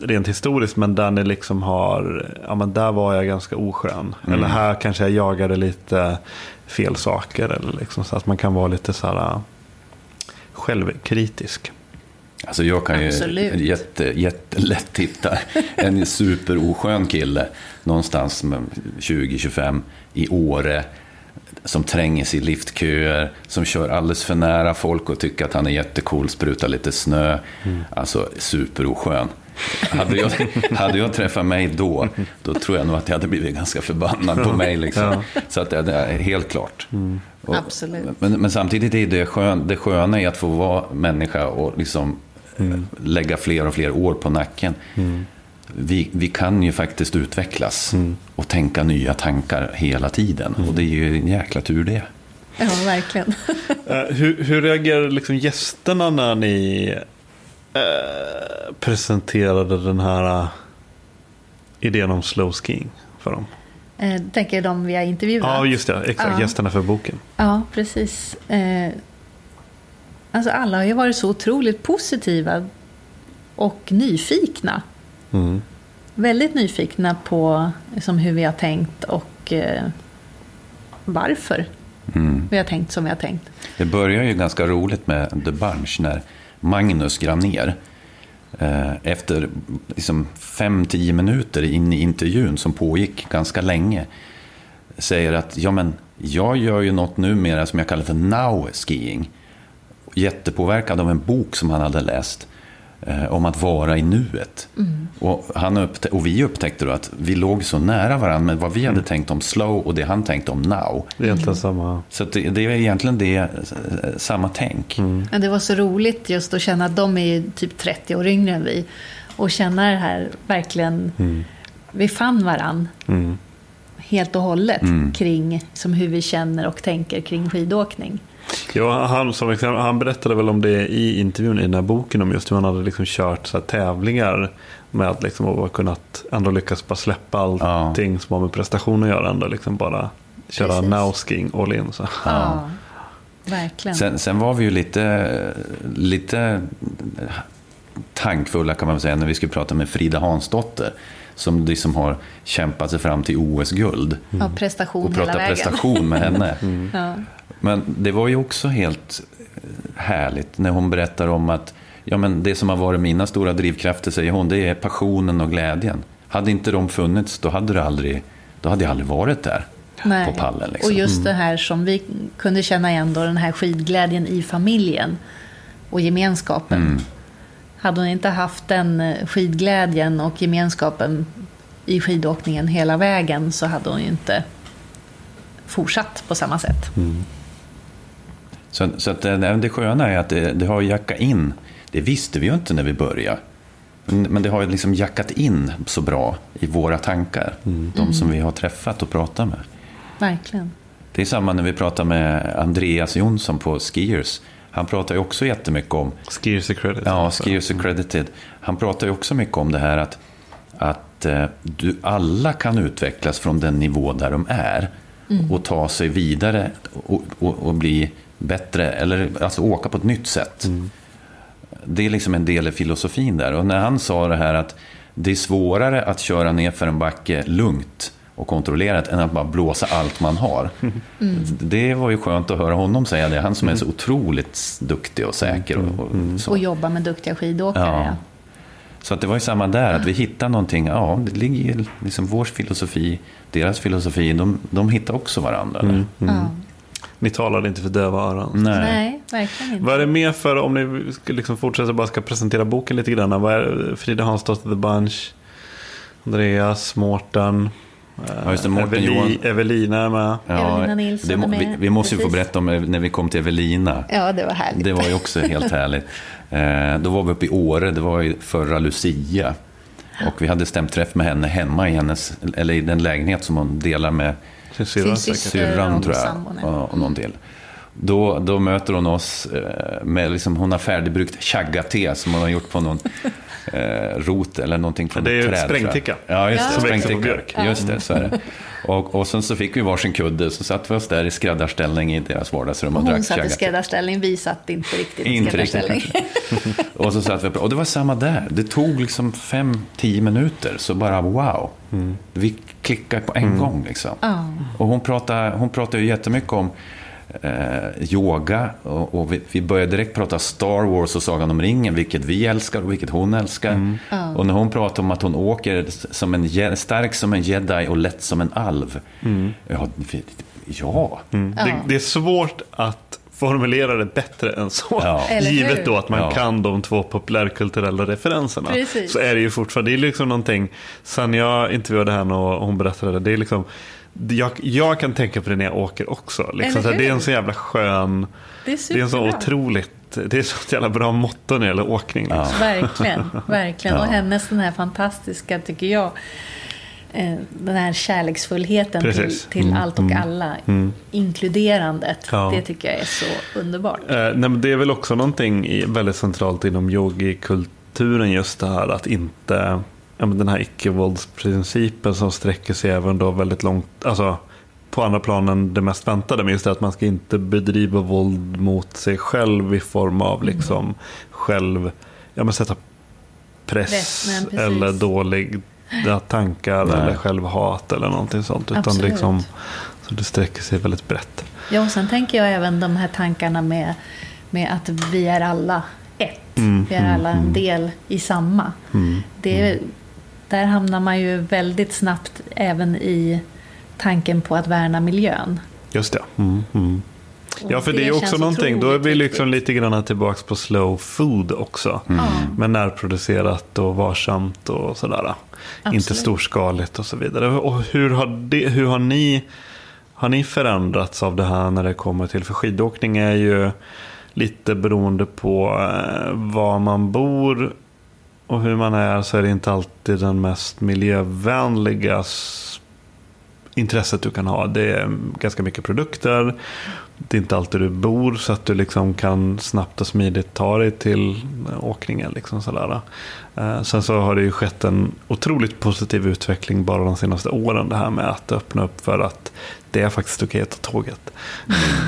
rent historiskt, men där ni liksom har, ja men där var jag ganska oskön. Mm. Eller här kanske jag jagade lite fel saker. Eller liksom så att man kan vara lite så här äh, självkritisk. Alltså jag kan ju Absolut. jätte, jättelätt hitta en superoskön kille någonstans med 20-25 i Åre som tränger sig i liftköer, som kör alldeles för nära folk och tycker att han är jättecool, sprutar lite snö. Alltså superoskön. Hade jag, hade jag träffat mig då, då tror jag nog att jag hade blivit ganska förbannad på mig. Liksom. Så att det är helt klart. Och- Absolut. Men, men samtidigt är det, skön, det sköna i att få vara människa och liksom eh, lägga fler och fler år på nacken. Vi, vi kan ju faktiskt utvecklas och tänka nya tankar hela tiden. Och det är ju en jäkla tur det. Ja, verkligen. Eh, hur, hur reagerar liksom gästerna när ni eh, presenterade den här eh, idén om slow skiing för dem? Eh, tänker de vi har intervjuat? Ja, just det. Exakt. Ja. Gästerna för boken. Ja, precis. Eh, alltså alla har ju varit så otroligt positiva och nyfikna. Mm. Väldigt nyfikna på liksom, hur vi har tänkt och eh, varför Mm. vi har tänkt som vi har tänkt. Det börjar ju ganska roligt med The Bunch när Magnus Graner eh, efter liksom 5-10 minuter in i intervjun som pågick ganska länge säger att ja, men jag gör ju något numera som jag kallar för now skiing. Jättepåverkad av en bok som han hade läst eh, om att vara i nuet. Och, han upptä- och vi upptäckte då att vi låg så nära varandra med vad vi hade tänkt om slow och det han tänkte om now. Det är egentligen samma. Så det, det är egentligen det, eh, samma tänk. Men det var så roligt just att känna att de är typ 30 år yngre än vi. Och känna det här verkligen, vi fann varann Mm. helt och hållet kring som hur vi känner och tänker kring skidåkning. Ja, han, som exempel, han berättade väl om det i intervjun i den här boken om just hur han hade liksom kört så här tävlingar med liksom att kunnat ändå lyckas bara släppa allting som har med prestation att göra. Ändå liksom bara köra Precis. now-skiing all in. Så. Ja, verkligen. Sen, sen var vi ju lite, lite tankfulla kan man säga när vi skulle prata med Frida Hansdotter. Som liksom har kämpat sig fram till OS-guld. Ja, prestation Och hela prata vägen. prestation med henne. Ja. Men det var ju också helt härligt när hon berättar om att ja, men det som har varit mina stora drivkrafter, säger hon, det är passionen och glädjen. Hade inte de funnits, då hade, det aldrig, då hade jag aldrig varit där Nej. på pallen. Liksom. Och just det här som vi kunde känna igen då, den här skidglädjen i familjen och gemenskapen. Mm. Hade hon inte haft den eh, skidglädjen och gemenskapen i skidåkningen hela vägen så hade hon ju inte fortsatt på samma sätt. Så, så att det, det sköna är att det, det har jackat in. Det visste vi ju inte när vi började. Men, men det har ju liksom jackat in så bra i våra tankar. De som vi har träffat och pratat med. Verkligen. Det är samma när vi pratar med Andreas Jonsson på Skiers. Han pratar ju också jättemycket om Skiers accredited. Ja, Skiers Accredited. Han pratar ju också mycket om det här att, att eh, du, alla kan utvecklas från den nivå där de är och ta sig vidare och, och, och bli bättre, eller alltså åka på ett nytt sätt. Det är liksom en del i filosofin där. Och när han sa det här att det är svårare att köra ner för en backe lugnt och kontrollerat än att bara blåsa allt man har. Det var ju skönt att höra honom säga det. Han som är så otroligt duktig och säker. Och, och, så. Och jobba med duktiga skidåkare. Ja. Så att det var ju samma där, att vi hittade någonting. Ja, det ligger ju liksom vår filosofi, deras filosofi, de, de hittar också varandra. där. Ja. Ni talade inte för döva öron. Nej. Nej, verkligen inte. Vad är det mer för, om ni liksom fortsätta bara ska presentera boken lite grann. Vad är Frida Hansdotter The Bunch, Andreas, Mårten, Ja, just det, Eveli- Johan. Evelina är med. Evelina Nilsson det är med, vi, vi måste ju få berätta om när vi kom till Evelina. Ja, det var härligt. Det var ju också helt härligt. Eh, då var vi uppe i Åre, det var ju förra Lucia. Och vi hade stämt träff med henne hemma i, hennes, eller i den lägenhet som hon delar med Sin syrra Sin säkert. syster. syrran, och tror jag. sambon, ja. Och, och någon del. Då, då möter hon oss eh, med, liksom, hon har färdigbryggt chagga-te som hon har gjort på någon eh, rot eller någonting från Det är ett träd. tror jag. sprängticka. Ja, just det. På Sprängticka. Just det, så är det. Och, och sen så fick vi varsin kudde, så satt vi oss där i skräddarställning i deras vardagsrum och, Hon drack satt i skräddarställning, vi satt inte riktigt i Inte riktigt skräddarställning. Och så satt vi och det var samma där. Det tog liksom fem, tio minuter. Så bara wow. Vi klickade på en gång liksom. Ja. Och hon pratar, hon pratar ju jättemycket om eh, yoga. Och, och vi, vi började direkt prata Star Wars och Sagan om ringen. Vilket vi älskar och vilket hon älskar. Och när hon pratar om att hon åker som en, stark som en jedi och lätt som en alv. Ja, vi- ja. Det, det är svårt att formulera det bättre än så. Ja. Givet då att man Ja. kan de två populärkulturella referenserna. Precis. Så är det ju fortfarande, det är liksom någonting, sen jag intervjuade henne och hon berättade det, det är liksom, jag, jag kan tänka på det när jag åker också. Liksom, så här, det är en så jävla skön, Det är det är en så otroligt, det är så jävla bra motto när det gäller åkning. Liksom. Verkligen, verkligen. Och Ja. hennes den här fantastiska, tycker jag, den här kärleksfullheten till, Precis. till Mm, allt och mm, alla. Inkluderandet, Ja. det tycker jag är så underbart. Eh, nej, men det är väl också någonting väldigt centralt inom yogikulturen just det här att inte, ja, den här icke-våldsprincipen som sträcker sig även då väldigt långt, alltså på andra plan än det mest väntade, men just det att man ska inte bedriva våld mot sig själv i form av liksom själv, ja men sätta press, Press, nej, eller dåliga tankar Nej. eller självhat eller någonting sånt. Utan Absolut. liksom, så det sträcker sig väldigt brett. Ja, och sen tänker jag även de här tankarna med, med att vi är alla ett. Mm, vi är alla en del i samma. Det, Där hamnar man ju väldigt snabbt även i tanken på att värna miljön. Just det. Mm, mm. Ja, för det, är känns också någonting. Då är vi liksom lite grann tillbaka på slow food också. Ja. Men närproducerat och varsamt och sådär. Absolut. Inte storskaligt och så vidare. Och hur har, det, hur har ni har ni förändrats av det här när det kommer till, för skidåkning är ju lite beroende på eh, var man bor och hur man är så är det inte alltid den mest miljövänliga intresset du kan ha. Det är ganska mycket produkter. Det är inte alltid du bor så att du liksom kan snabbt och smidigt ta dig till åkningen. Liksom sådär. Eh, Sen så har det ju skett en otroligt positiv utveckling bara de senaste åren. Det här med att öppna upp för att det är faktiskt okej att ta tåget.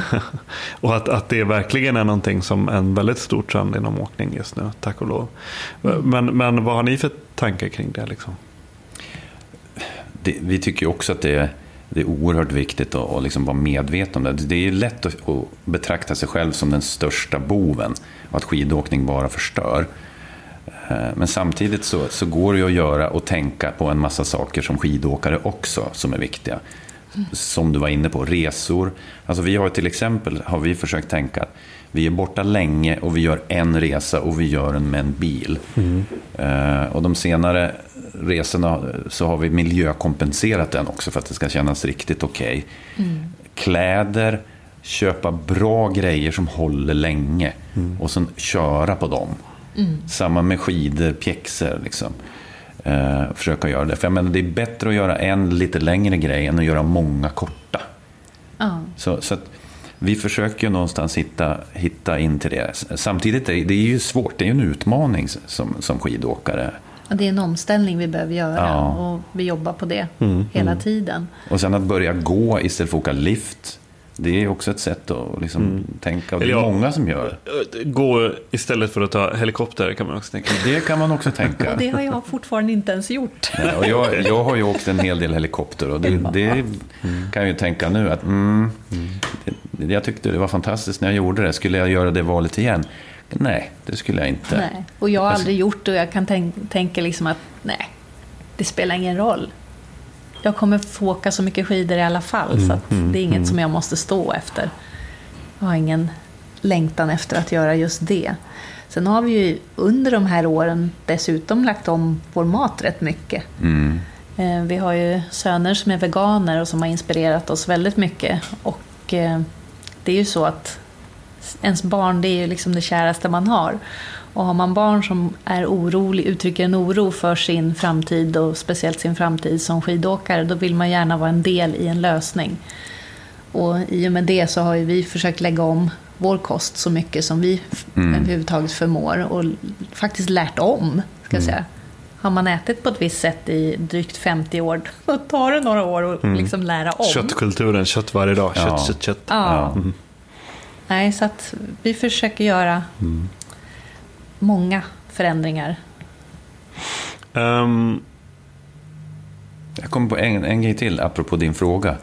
och att, att det verkligen är någonting som en väldigt stor trend inom åkning just nu, tack och lov. Men, men vad har ni för tankar kring det? Liksom? det, vi tycker också att det är, det är oerhört viktigt att, att liksom vara medveten om det. Det är lätt att, att betrakta sig själv som den största boven och att skidåkning bara förstör. Eh, men samtidigt så, så går det ju att göra och tänka på en massa saker som skidåkare också som är viktiga. Som du var inne på, resor. Alltså vi har till exempel har vi försökt tänka att vi är borta länge och vi gör en resa och vi gör den med en bil. Eh, och de senare resorna så har vi miljökompenserat den också för att det ska kännas riktigt okej. Kläder, köpa bra grejer som håller länge och sen köra på dem. Samma med skidor, pjäxor. Liksom. Eh, försöka göra det. För jag menar, det är bättre att göra en lite längre grej än att göra många korta. Ja. Så, så att vi försöker ju någonstans hitta, hitta in till det. Samtidigt är det, är ju svårt, det är ju en utmaning som, som skidåkare. Och det är en omställning vi behöver göra Ja. och vi jobbar på det hela tiden. Och sen att börja gå istället för att åka lift. Det är också ett sätt att liksom tänka. Och det är många som gör. Gå istället för att ta helikopter kan man också tänka. Det kan man också tänka. Och det har jag fortfarande inte ens gjort. Nej, och jag, jag har ju åkt en hel del helikopter och det, det kan jag ju tänka nu att mm, det, jag tyckte det var fantastiskt när jag gjorde det. Skulle jag göra det valet igen? Nej, det skulle jag inte. Nej. Och jag har aldrig gjort det och jag kan tänk, tänka liksom att nej, det spelar ingen roll. Jag kommer få åka så mycket skidor i alla fall så att det är inget som jag måste stå efter. Jag har ingen längtan efter att göra just det. Sen har vi ju under de här åren dessutom lagt om vår mat rätt mycket. Mm. Eh, Vi har ju söner som är veganer och som har inspirerat oss väldigt mycket. Och eh, det är ju så att ens barn det är ju liksom det käraste man har. Och har man barn som är orolig, uttrycker en oro för sin framtid och speciellt sin framtid som skidåkare, då vill man gärna vara en del i en lösning. Och i och med det så har ju vi försökt lägga om vår kost så mycket som vi mm. överhuvudtaget förmår. Och faktiskt lärt om, ska jag mm. säga. Har man ätit på ett visst sätt i drygt 50 år, då tar det några år att mm. liksom lära om. Köttkulturen, kött varje dag, kött, ja. kött, kött. Ja. Mm. Nej, så att vi försöker göra mm. Många förändringar. Um, jag kommer på en, en grej till, apropå din fråga.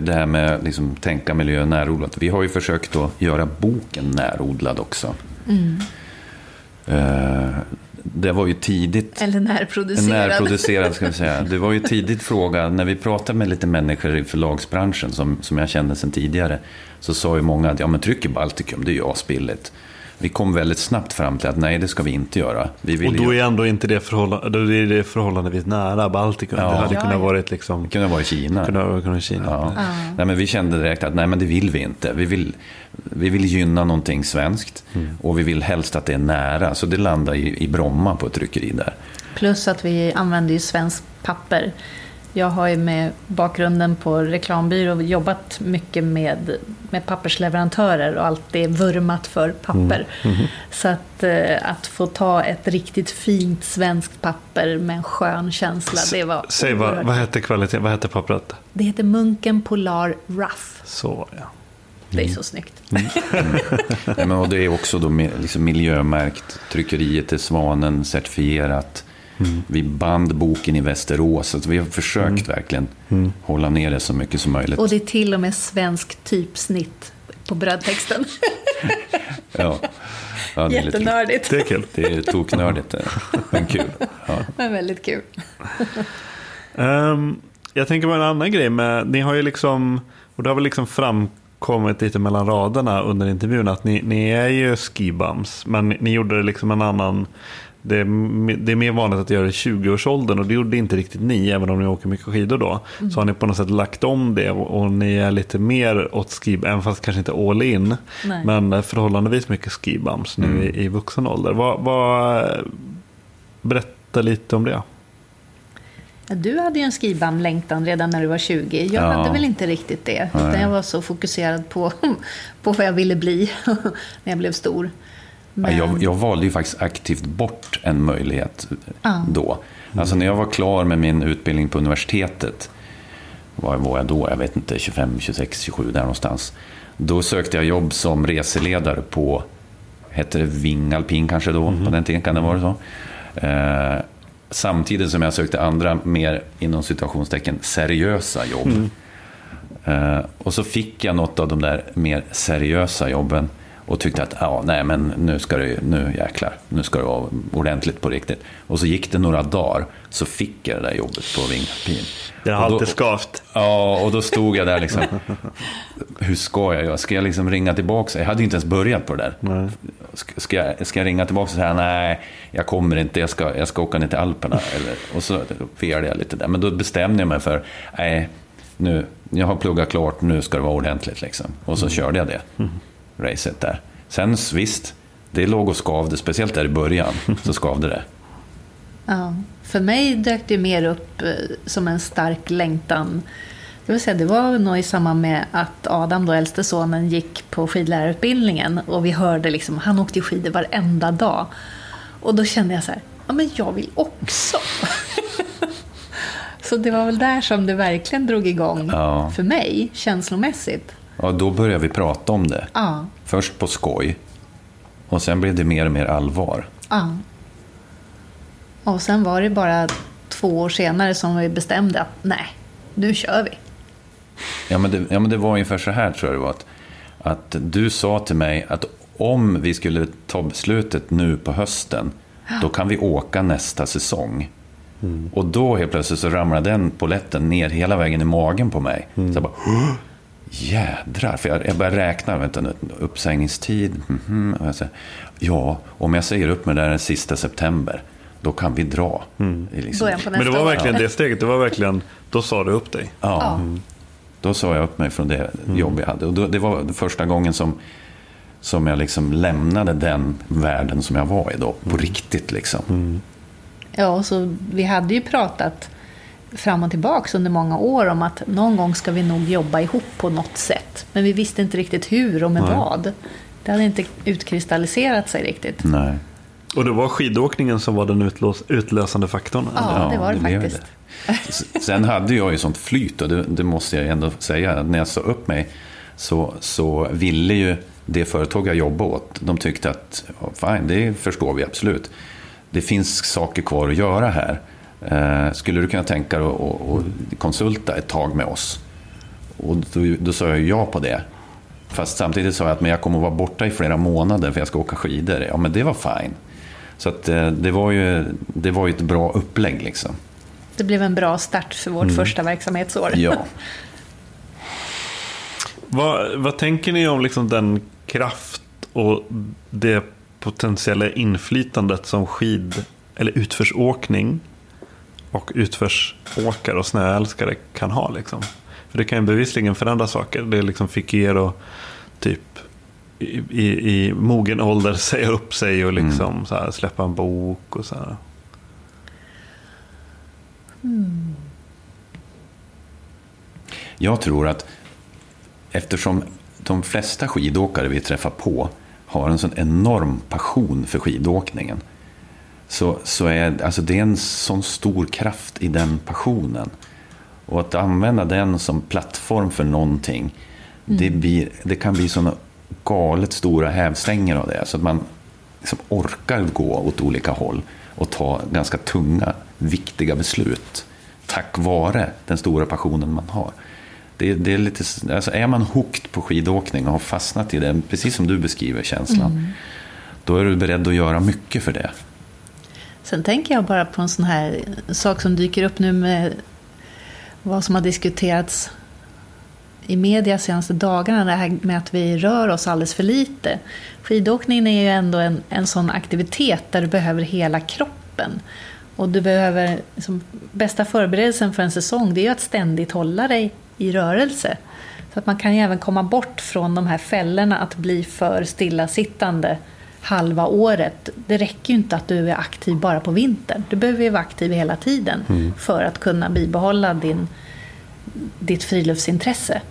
Det här med liksom, tänka miljö närodlat. Vi har ju försökt att göra boken närodlad också. Mm. Uh, det var ju tidigt. Eller närproducerad. Närproducerad ska vi säga. Det var ju tidigt fråga, när vi pratade med lite människor i förlagsbranschen som, som jag kände sedan tidigare. Så sa ju många att ja, men tryck i Baltikum, det är ju asbilligt. Vi kom väldigt snabbt fram till att nej, det ska vi inte göra. Vi vill och då är ändå inte det, förhållande, då är det förhållandevis nära Baltikum. Ja. Det hade kunnat vara liksom... Det kunde ha varit Kina. Kunde ha varit Kina. Ja. Ja. Nej, men vi kände direkt att nej, men det vill vi inte. Vi vill, vi vill gynna någonting svenskt mm. och vi vill helst att det är nära. Så det landar i, i Bromma på ett tryckeri där. Plus att vi använder ju svenskt papper. Jag har ju med bakgrunden på reklambyrå jobbat mycket med, med pappersleverantörer och alltid vurmat för papper. Mm. Mm. Så att, eh, att få ta ett riktigt fint svenskt papper med en skön känsla, det var Säg vad, vad hette kvaliteten, vad hette pappret? Det heter Munken Polar Rough. Så ja. Det är så snyggt. Mm. ja, men, och det är också då liksom miljömärkt. Tryckeriet är Svanen certifierat. Mm. Vi band boken i Västerås. Så vi har försökt mm. verkligen mm. hålla ner det så mycket som möjligt. Och det är till och med svensk typsnitt på brödtexten. ja. ja det är Jättenördigt. Det är kul. Det är toknördigt, men kul. Ja. Men väldigt kul. um, jag tänker på en annan grej. Med, ni har ju liksom, och det har väl liksom framkommit lite mellan raderna under intervjun att ni, ni är ju skibums, men ni gjorde liksom en annan det är, det är mer vanligt att göra det i 20-årsåldern och det gjorde inte riktigt ni, även om ni åker mycket skidor då. Mm. Så har ni på något sätt lagt om det och, och ni är lite mer åt ski, även fast kanske inte all in, Nej. men förhållandevis mycket skibums nu mm. i, i vuxen ålder. Vad, vad, berätta lite om det. Du hade ju en skibam-längtan redan när du var 20. Jag ja. hade väl inte riktigt det. Utan jag var så fokuserad på, på vad jag ville bli när jag blev stor. Men... Jag, jag, valde ju faktiskt aktivt bort en möjlighet ja. då. Alltså när jag var klar med min utbildning på universitetet, var var jag då? Jag vet inte, 25, 26, 27 där någonstans. Då sökte jag jobb som reseledare på, hette det Vingalpin kanske då, mm. på den tiden kan det vara så. Eh, samtidigt som jag sökte andra mer, inom situationstecken, seriösa jobb. Mm. Eh, och så fick jag något av de där mer seriösa jobben och tyckte att ja, nej, men nu ska det nu jäklar, nu ska det vara ordentligt på riktigt. Och så gick det några dagar så fick jag det där jobbet på Vingpin. Det har alltid skavt. Ja, och då stod jag där liksom. Hur ska jag göra? Ska jag liksom ringa tillbaka? Jag hade inte ens börjat på det där. Nej. Ska, jag, ska jag ringa tillbaka och säga nej, jag kommer inte, jag ska, jag ska åka ner till Alperna. Eller, och så felade jag lite där. Men då bestämde jag mig för, nej, nu, jag har pluggat klart, nu ska det vara ordentligt. Liksom. Och så mm. körde jag det. Mm racet där. Sen visst, det låg och skavde, speciellt där i början, så skavde det. Ja, för mig dök det mer upp eh, som en stark längtan. Det, vill säga, det var nog i samband med att Adam, då äldste sonen, gick på skidlärarutbildningen. Och vi hörde liksom, han åkte skidor varenda dag. Och då kände jag så här, ja men jag vill också. så det var väl där som det verkligen drog igång ja. för mig, känslomässigt. Ja, då började vi prata om det. Ja. Först på skoj. Och sen blev det mer och mer allvar. Ja. Och sen var det bara två år senare som vi bestämde att nej, nu kör vi. Ja, men det, ja, men det var ungefär så här tror jag det var. Att, att du sa till mig att om vi skulle ta beslutet nu på hösten, då kan vi åka nästa säsong. Mm. Och då helt plötsligt så ramlade den poletten ner hela vägen i magen på mig. Mm. Så jag bara, jädrar, för jag, jag började räkna, vänta nu, uppsägningstid. Mm -hmm. och jag ja, om jag säger upp mig där den sista september, då kan vi dra. Mm. Liksom. Men det var verkligen det steget, det var verkligen, då sa du upp dig? Ja, mm. då sa jag upp mig från det mm. jobb jag hade. Och då, det var första gången som, som jag liksom lämnade den världen som jag var i då, på mm. riktigt liksom. Ja, så vi hade ju pratat fram och tillbaks under många år om att någon gång ska vi nog jobba ihop på något sätt. Men vi visste inte riktigt hur och med Nej. vad. Det hade inte utkristalliserat sig riktigt. Nej. Och det var skidåkningen som var den utlösande faktorn? Ja, det var det blev faktiskt. det. Sen hade jag ju sånt flyt, och det, det måste jag ändå säga. När jag sa upp mig så, så ville ju det företag jag jobbade åt, de tyckte att fine, det förstår vi absolut. Det finns saker kvar att göra här. Eh, skulle du kunna tänka dig att konsulta ett tag med oss? Och då, då sa jag ja på det. Fast samtidigt sa jag att men jag kommer att vara borta i flera månader för jag ska åka skidor. Ja, men det var fine. Så att, eh, det, var ju, det var ju ett bra upplägg. Liksom. Det blev en bra start för vårt första verksamhetsår. Ja. Vad, vad tänker ni om liksom den kraft och det potentiella inflytandet som skid eller utförsåkning och utförsåkare och snöälskare kan ha? Liksom? För det kan ju bevisligen förändra saker. Det liksom fick er att typ i, i, i mogen ålder säga upp sig och liksom så här, släppa en bok och så här. Jag tror att eftersom de flesta skidåkare vi träffar på har en sån enorm passion för skidåkningen. Så, så är alltså det är en sån stor kraft i den passionen. Och att använda den som plattform för någonting, det, blir, det kan bli såna galet stora hävstänger av det. Så att man liksom orkar gå åt olika håll och ta ganska tunga, viktiga beslut. Tack vare den stora passionen man har. Det, det är, lite, alltså är man hooked på skidåkning och har fastnat i det, precis som du beskriver känslan, då är du beredd att göra mycket för det. Sen tänker jag bara på en sån här sak som dyker upp nu med vad som har diskuterats i media senaste dagarna. Det här med att vi rör oss alldeles för lite. Skidåkningen är ju ändå en, en sån aktivitet där du behöver hela kroppen. Och du behöver, liksom, bästa förberedelsen för en säsong det är ju att ständigt hålla dig i rörelse. Så att man kan ju även komma bort från de här fällorna att bli för stillasittande halva året. Det räcker ju inte att du är aktiv bara på vintern. Du behöver ju vara aktiv hela tiden för att kunna bibehålla din, ditt friluftsintresse.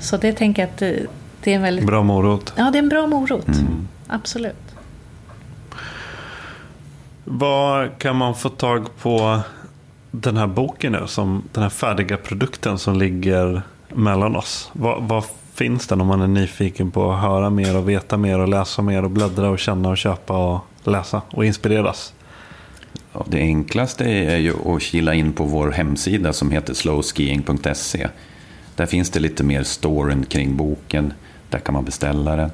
Så det tänker jag att det, det är en väldigt... Bra morot. Ja, det är en bra morot. Absolut. Vad kan man få tag på den här boken nu? Som, den här färdiga produkten som ligger mellan oss. Vad, vad finns den om man är nyfiken på att höra mer och veta mer och läsa mer och bläddra och känna och köpa och läsa och inspireras? Ja, det enklaste är ju att kila in på vår hemsida som heter slowskiing.se. Där finns det lite mer storyn kring boken. Där kan man beställa den.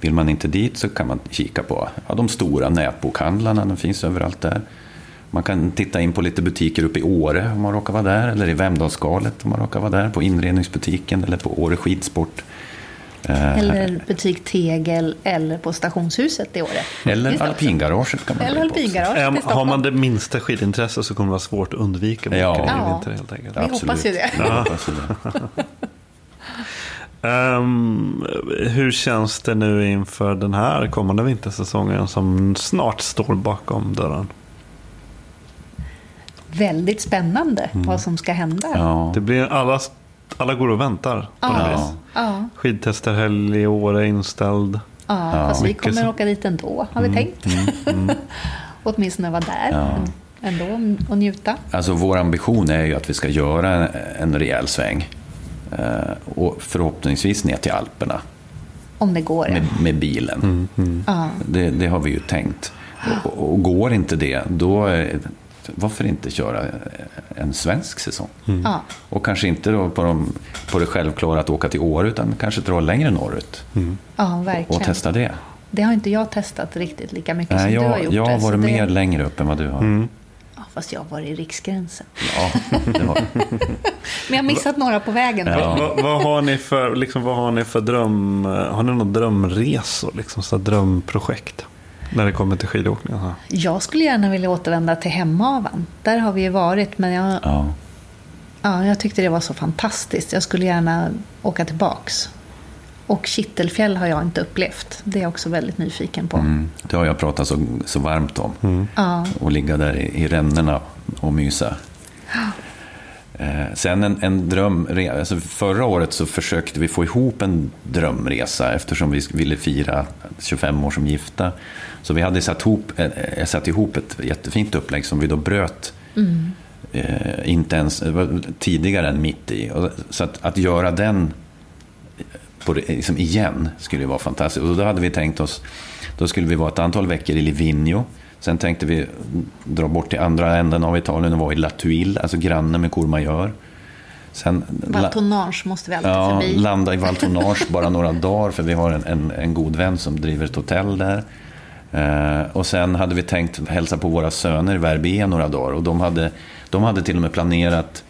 Vill man inte dit så kan man kika på ja, de stora nätbokhandlarna. De finns överallt där. Man kan titta in på lite butiker uppe i Åre om man råkar vara där. Eller i Vemdalsskalet om man råkar vara där. På inredningsbutiken eller på Åre skidsport. Eh, Eller butik Tegel eller på stationshuset i Åre. eller alpingaraget kan man Eller alpingaraget har man det minsta skidintresse så kommer det vara svårt att undvika Ja. i Ja. vinter helt enkelt. Vi hoppas ju det. Jag hoppas ju det. Ehm, hur känns det nu inför den här kommande vintersäsongen som snart står bakom dörren? Väldigt spännande vad som ska hända. Ja. Det blir alla, alla går och väntar på Ja. Ja, Skidtesterhelg i Åre är inställd. ja, fast vi kommer åka dit ändå, har vi tänkt. Åtminstone vara där Ja. ändå och njuta. Alltså vår ambition är ju att vi ska göra en, en rejäl sväng. Eh, och förhoppningsvis ner till Alperna Om det går. med, med bilen. Ja. Det, det har vi ju tänkt. Och, och går inte det, då är, varför inte köra en svensk säsong? Ja. Och kanske inte då på, de, på det självklara att åka till Åre, utan kanske dra längre norrut ja, och verkligen. testa det. Det har inte jag testat riktigt lika mycket Nej, som du har jag, gjort. jag har varit det- mer längre upp än vad du har. Ja, fast jag har varit i Riksgränsen. Ja, det var, Men jag har missat några på vägen. Ja. Vad, vad, har ni för, liksom, vad har ni för dröm? Har ni några drömresor? Liksom, så drömprojekt? När det kommer till skidåkning? Här. Jag skulle gärna vilja återvända till Hemavan. Där har vi ju varit, men jag, ja. ja, jag tyckte det var så fantastiskt. Jag skulle gärna åka tillbaks. Och Kittelfjäll har jag inte upplevt. Det är jag också väldigt nyfiken på. Mm, det har jag pratat så, så varmt om. Ja, Och ligga där i, i rännorna och mysa. Eh, sen en, en dröm, alltså förra året så försökte vi få ihop en drömresa eftersom vi ville fira 25 år som gifta. Så vi hade satt ihop, eh, satt ihop ett jättefint upplägg som vi då bröt mm. eh, inte ens tidigare än mitt i. Så att, att göra den på, liksom igen skulle vara fantastiskt. Och då hade vi tänkt oss, då skulle vi vara ett antal veckor i Livigno. Sen tänkte vi dra bort till andra änden av Italien och vara i Latuille, alltså granne med Courmayeur. Sen, Valtonage måste vi alltid ja, förbi. landa i Valtonage bara några dagar för vi har en, en, en, god vän som driver ett hotell där. Eh, och sen hade vi tänkt hälsa på våra söner i Verbier några dagar och de hade, de hade till och med planerat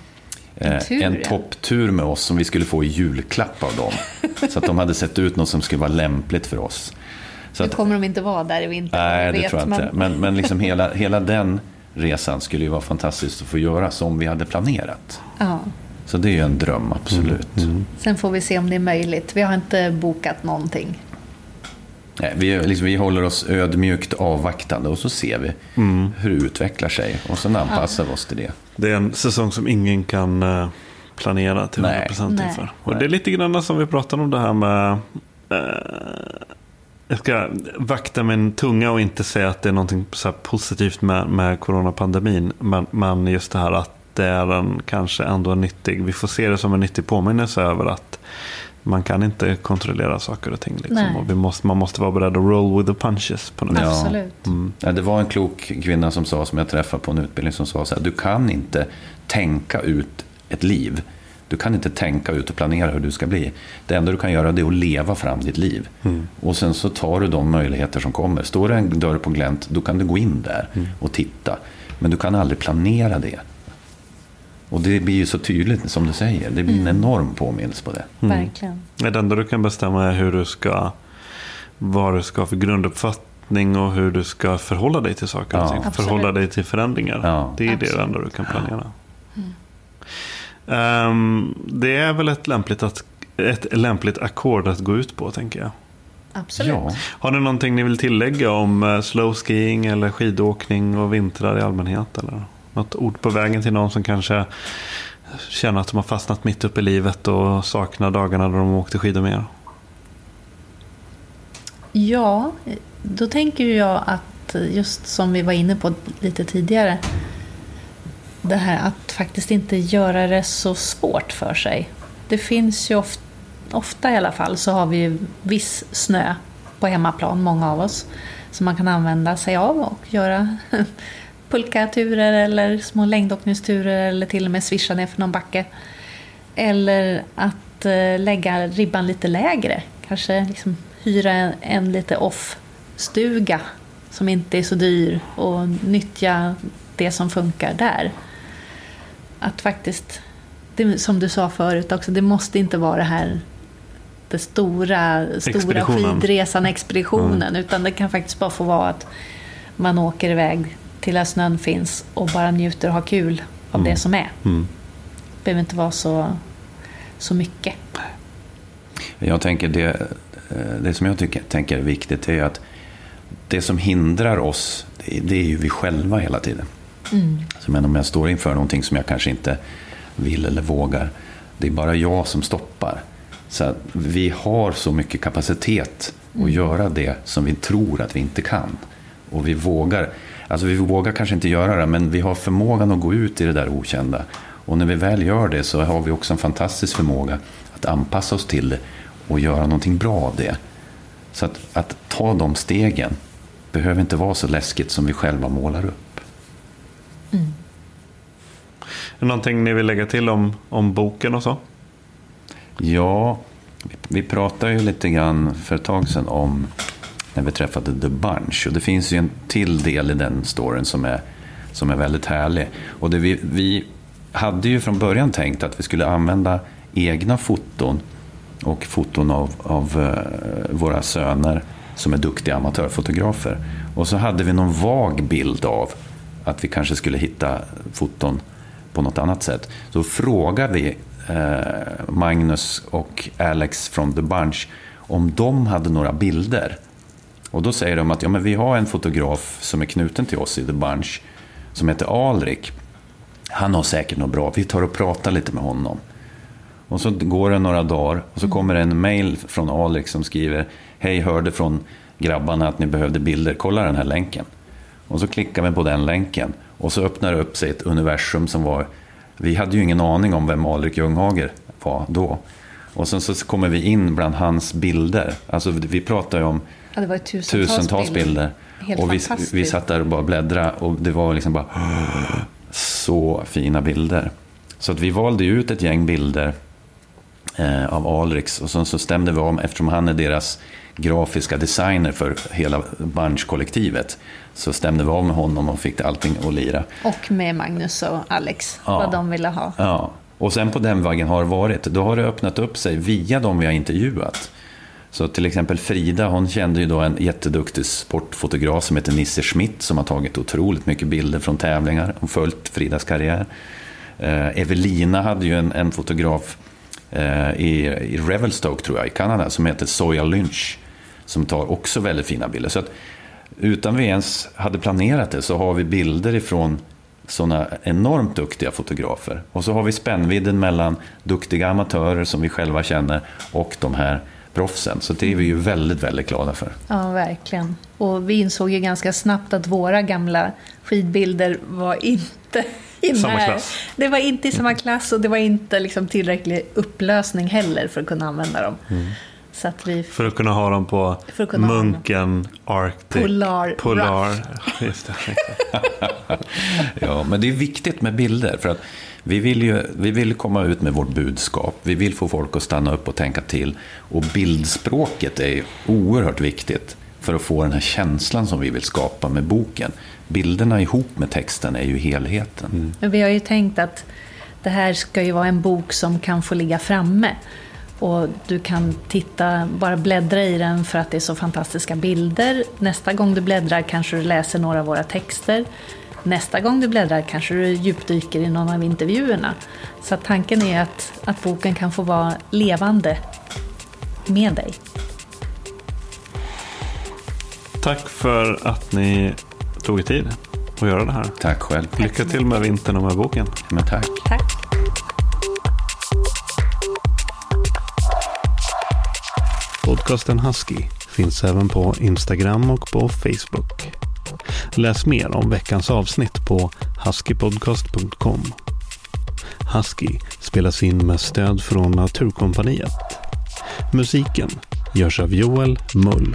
en, eh, tur, en topptur med oss som vi skulle få i julklapp av dem. så att de hade sett ut något som skulle vara lämpligt för oss. Så nu kommer de inte vara där i vinter. Nej, det vet, tror jag men... inte. Men, men liksom hela, hela den resan skulle ju vara fantastiskt att få göra som vi hade planerat. Ja. Så det är ju en dröm, absolut. Mm. Mm. Sen får vi se om det är möjligt. Vi har inte bokat någonting. Nej, vi, liksom, vi håller oss ödmjukt avvaktande och så ser vi mm. hur det utvecklar sig. Och sen anpassar vi oss till det. Det är en säsong som ingen kan eh, planera till 100% Nej. inför. Och det är lite grann som vi pratade om det här med eh, jag ska vakta min tunga och inte säga att det är något positivt med, med coronapandemin. Men, men just det här att det är en kanske ändå nyttig, vi får se det som en nyttig påminnelse över att man kan inte kontrollera saker och ting. Liksom. Och vi måste, man måste vara beredd att roll with the punches. På något ja. Absolut. Mm. Ja, det var en klok kvinna som sa, som jag träffade på en utbildning, som sa så här, du kan inte tänka ut ett liv. Du kan inte tänka ut och planera hur du ska bli. Det enda du kan göra är att leva fram ditt liv. Mm. Och sen så tar du de möjligheter som kommer. Står det en dörr på glänt, då kan du gå in där mm. och titta. Men du kan aldrig planera det. Och det blir ju så tydligt som du säger. Det blir en mm. enorm påminnelse på det. Mm. Verkligen. Det enda du kan bestämma är hur du ska, vad du ska för grunduppfattning och hur du ska förhålla dig till saker och ting. Förhålla dig till förändringar. Ja. Det är Absolut. det enda du kan planera. Mm. Um, det är väl ett lämpligt, att, ett lämpligt ackord att gå ut på, tänker jag. Absolut. Ja. Har ni någonting ni vill tillägga om uh, slow skiing eller skidåkning och vintrar i allmänhet? Eller något ord på vägen till någon som kanske känner att de har fastnat mitt uppe i livet och saknar dagarna då de åkte skidor mer? Ja, då tänker jag att just som vi var inne på lite tidigare det här att faktiskt inte göra det så svårt för sig. Det finns ju ofta, ofta i alla fall, så har vi ju viss snö på hemmaplan, många av oss, som man kan använda sig av och göra pulkaturer eller små längdåkningsturer eller till och med svischa ner för någon backe. Eller att eh, lägga ribban lite lägre, kanske liksom hyra en, en lite off-stuga som inte är så dyr och nyttja det som funkar där att faktiskt, det, som du sa förut också, det måste inte vara det här det stora, stora skidresan, expeditionen, mm. utan det kan faktiskt bara få vara att man åker iväg till där snön finns och bara njuter och har kul av mm. det som är. Mm. Det behöver inte vara så, så mycket. Jag tänker det, det som jag tycker, tänker är viktigt är att det som hindrar oss, det, det är ju vi själva hela tiden. Mm. Så men om jag står inför någonting som jag kanske inte vill eller vågar, det är bara jag som stoppar. Så vi har så mycket kapacitet mm. att göra det som vi tror att vi inte kan. Och vi vågar, alltså vi vågar kanske inte göra det, men vi har förmågan att gå ut i det där okända. Och när vi väl gör det så har vi också en fantastisk förmåga att anpassa oss till det och göra någonting bra av det. Så att, att ta de stegen behöver inte vara så läskigt som vi själva målar upp. Mm. Är det någonting ni vill lägga till om, om boken och så? Ja, vi pratade ju lite grann för ett tag sedan om när vi träffade The Bunch. Och det finns ju en till del i den storyn som är, som är väldigt härlig. Och det vi, vi hade ju från början tänkt att vi skulle använda egna foton och foton av, av eh, våra söner som är duktiga amatörfotografer. Och så hade vi någon vag bild av att vi kanske skulle hitta foton på något annat sätt. Så frågade vi eh, Magnus och Alex från The Bunch om de hade några bilder. Och då säger de att ja, men vi har en fotograf som är knuten till oss i The Bunch som heter Alrik. Han har säkert något bra. Vi tar och pratar lite med honom. Och så går det några dagar och så kommer det en mail från Alrik som skriver Hej, hörde från grabbarna att ni behövde bilder. Kolla den här länken. Och så klickar vi på den länken och så öppnar det upp sig ett universum som var... Vi hade ju ingen aning om vem Alrik Ljunghager var då. Och sen så kommer vi in bland hans bilder. Alltså vi pratar ju om Ja, det var tusentals, tusentals bilder. bilder. Och vi, vi satt där och bara bläddrade och det var liksom bara så fina bilder. Så att vi valde ut ett gäng bilder eh, av Alrix och sen så stämde vi om, eftersom han är deras grafiska designer för hela Bunch-kollektivet, så stämde vi om med honom och fick allting att lira. Och med Magnus och Alex, Ja. vad de ville ha. Ja, och sen på den vägen har det varit. Då har det öppnat upp sig via de vi har intervjuat. Så till exempel Frida, hon kände ju då en jätteduktig sportfotograf som heter Nisse Schmidt som har tagit otroligt mycket bilder från tävlingar och följt Fridas karriär. Eh, Evelina hade ju en, en fotograf eh, i, i Revelstoke, tror jag, i Kanada, som heter Soya Lynch, som tar också väldigt fina bilder. Så att, utan vi ens hade planerat det så har vi bilder ifrån sådana enormt duktiga fotografer. Och så har vi spännvidden mellan duktiga amatörer som vi själva känner och de här proffsen. Så det är vi ju väldigt, väldigt glada för. Ja, verkligen. Och vi insåg ju ganska snabbt att våra gamla skidbilder var inte i Samma när- klass. Det var inte i samma klass och det var inte liksom tillräcklig upplösning heller för att kunna använda dem. Så att vi... För att kunna ha dem på. Munken, Arctic, Polar Polar. Rough. Just det. Ja, men det är viktigt med bilder. För att vi vill ju vi vill komma ut med vårt budskap. Vi vill få folk att stanna upp och tänka till. Och bildspråket är oerhört viktigt för att få den här känslan som vi vill skapa med boken. Bilderna ihop med texten är ju helheten. Men vi har ju tänkt att det här ska ju vara en bok som kan få ligga framme. Och du kan titta, bara bläddra i den för att det är så fantastiska bilder. Nästa gång du bläddrar kanske du läser några av våra texter. Nästa gång du bläddrar kanske du djupdyker i någon av intervjuerna. Så tanken är att, att boken kan få vara levande med dig. Tack för att ni tog er tid att göra det här. Tack själv. Lycka till med vintern och med boken. Men tack. Tack! Podcasten Husky finns även på Instagram och på Facebook. Läs mer om veckans avsnitt på huskypodcast.com. Husky spelas in med stöd från Naturkompaniet. Musiken görs av Joel Mull.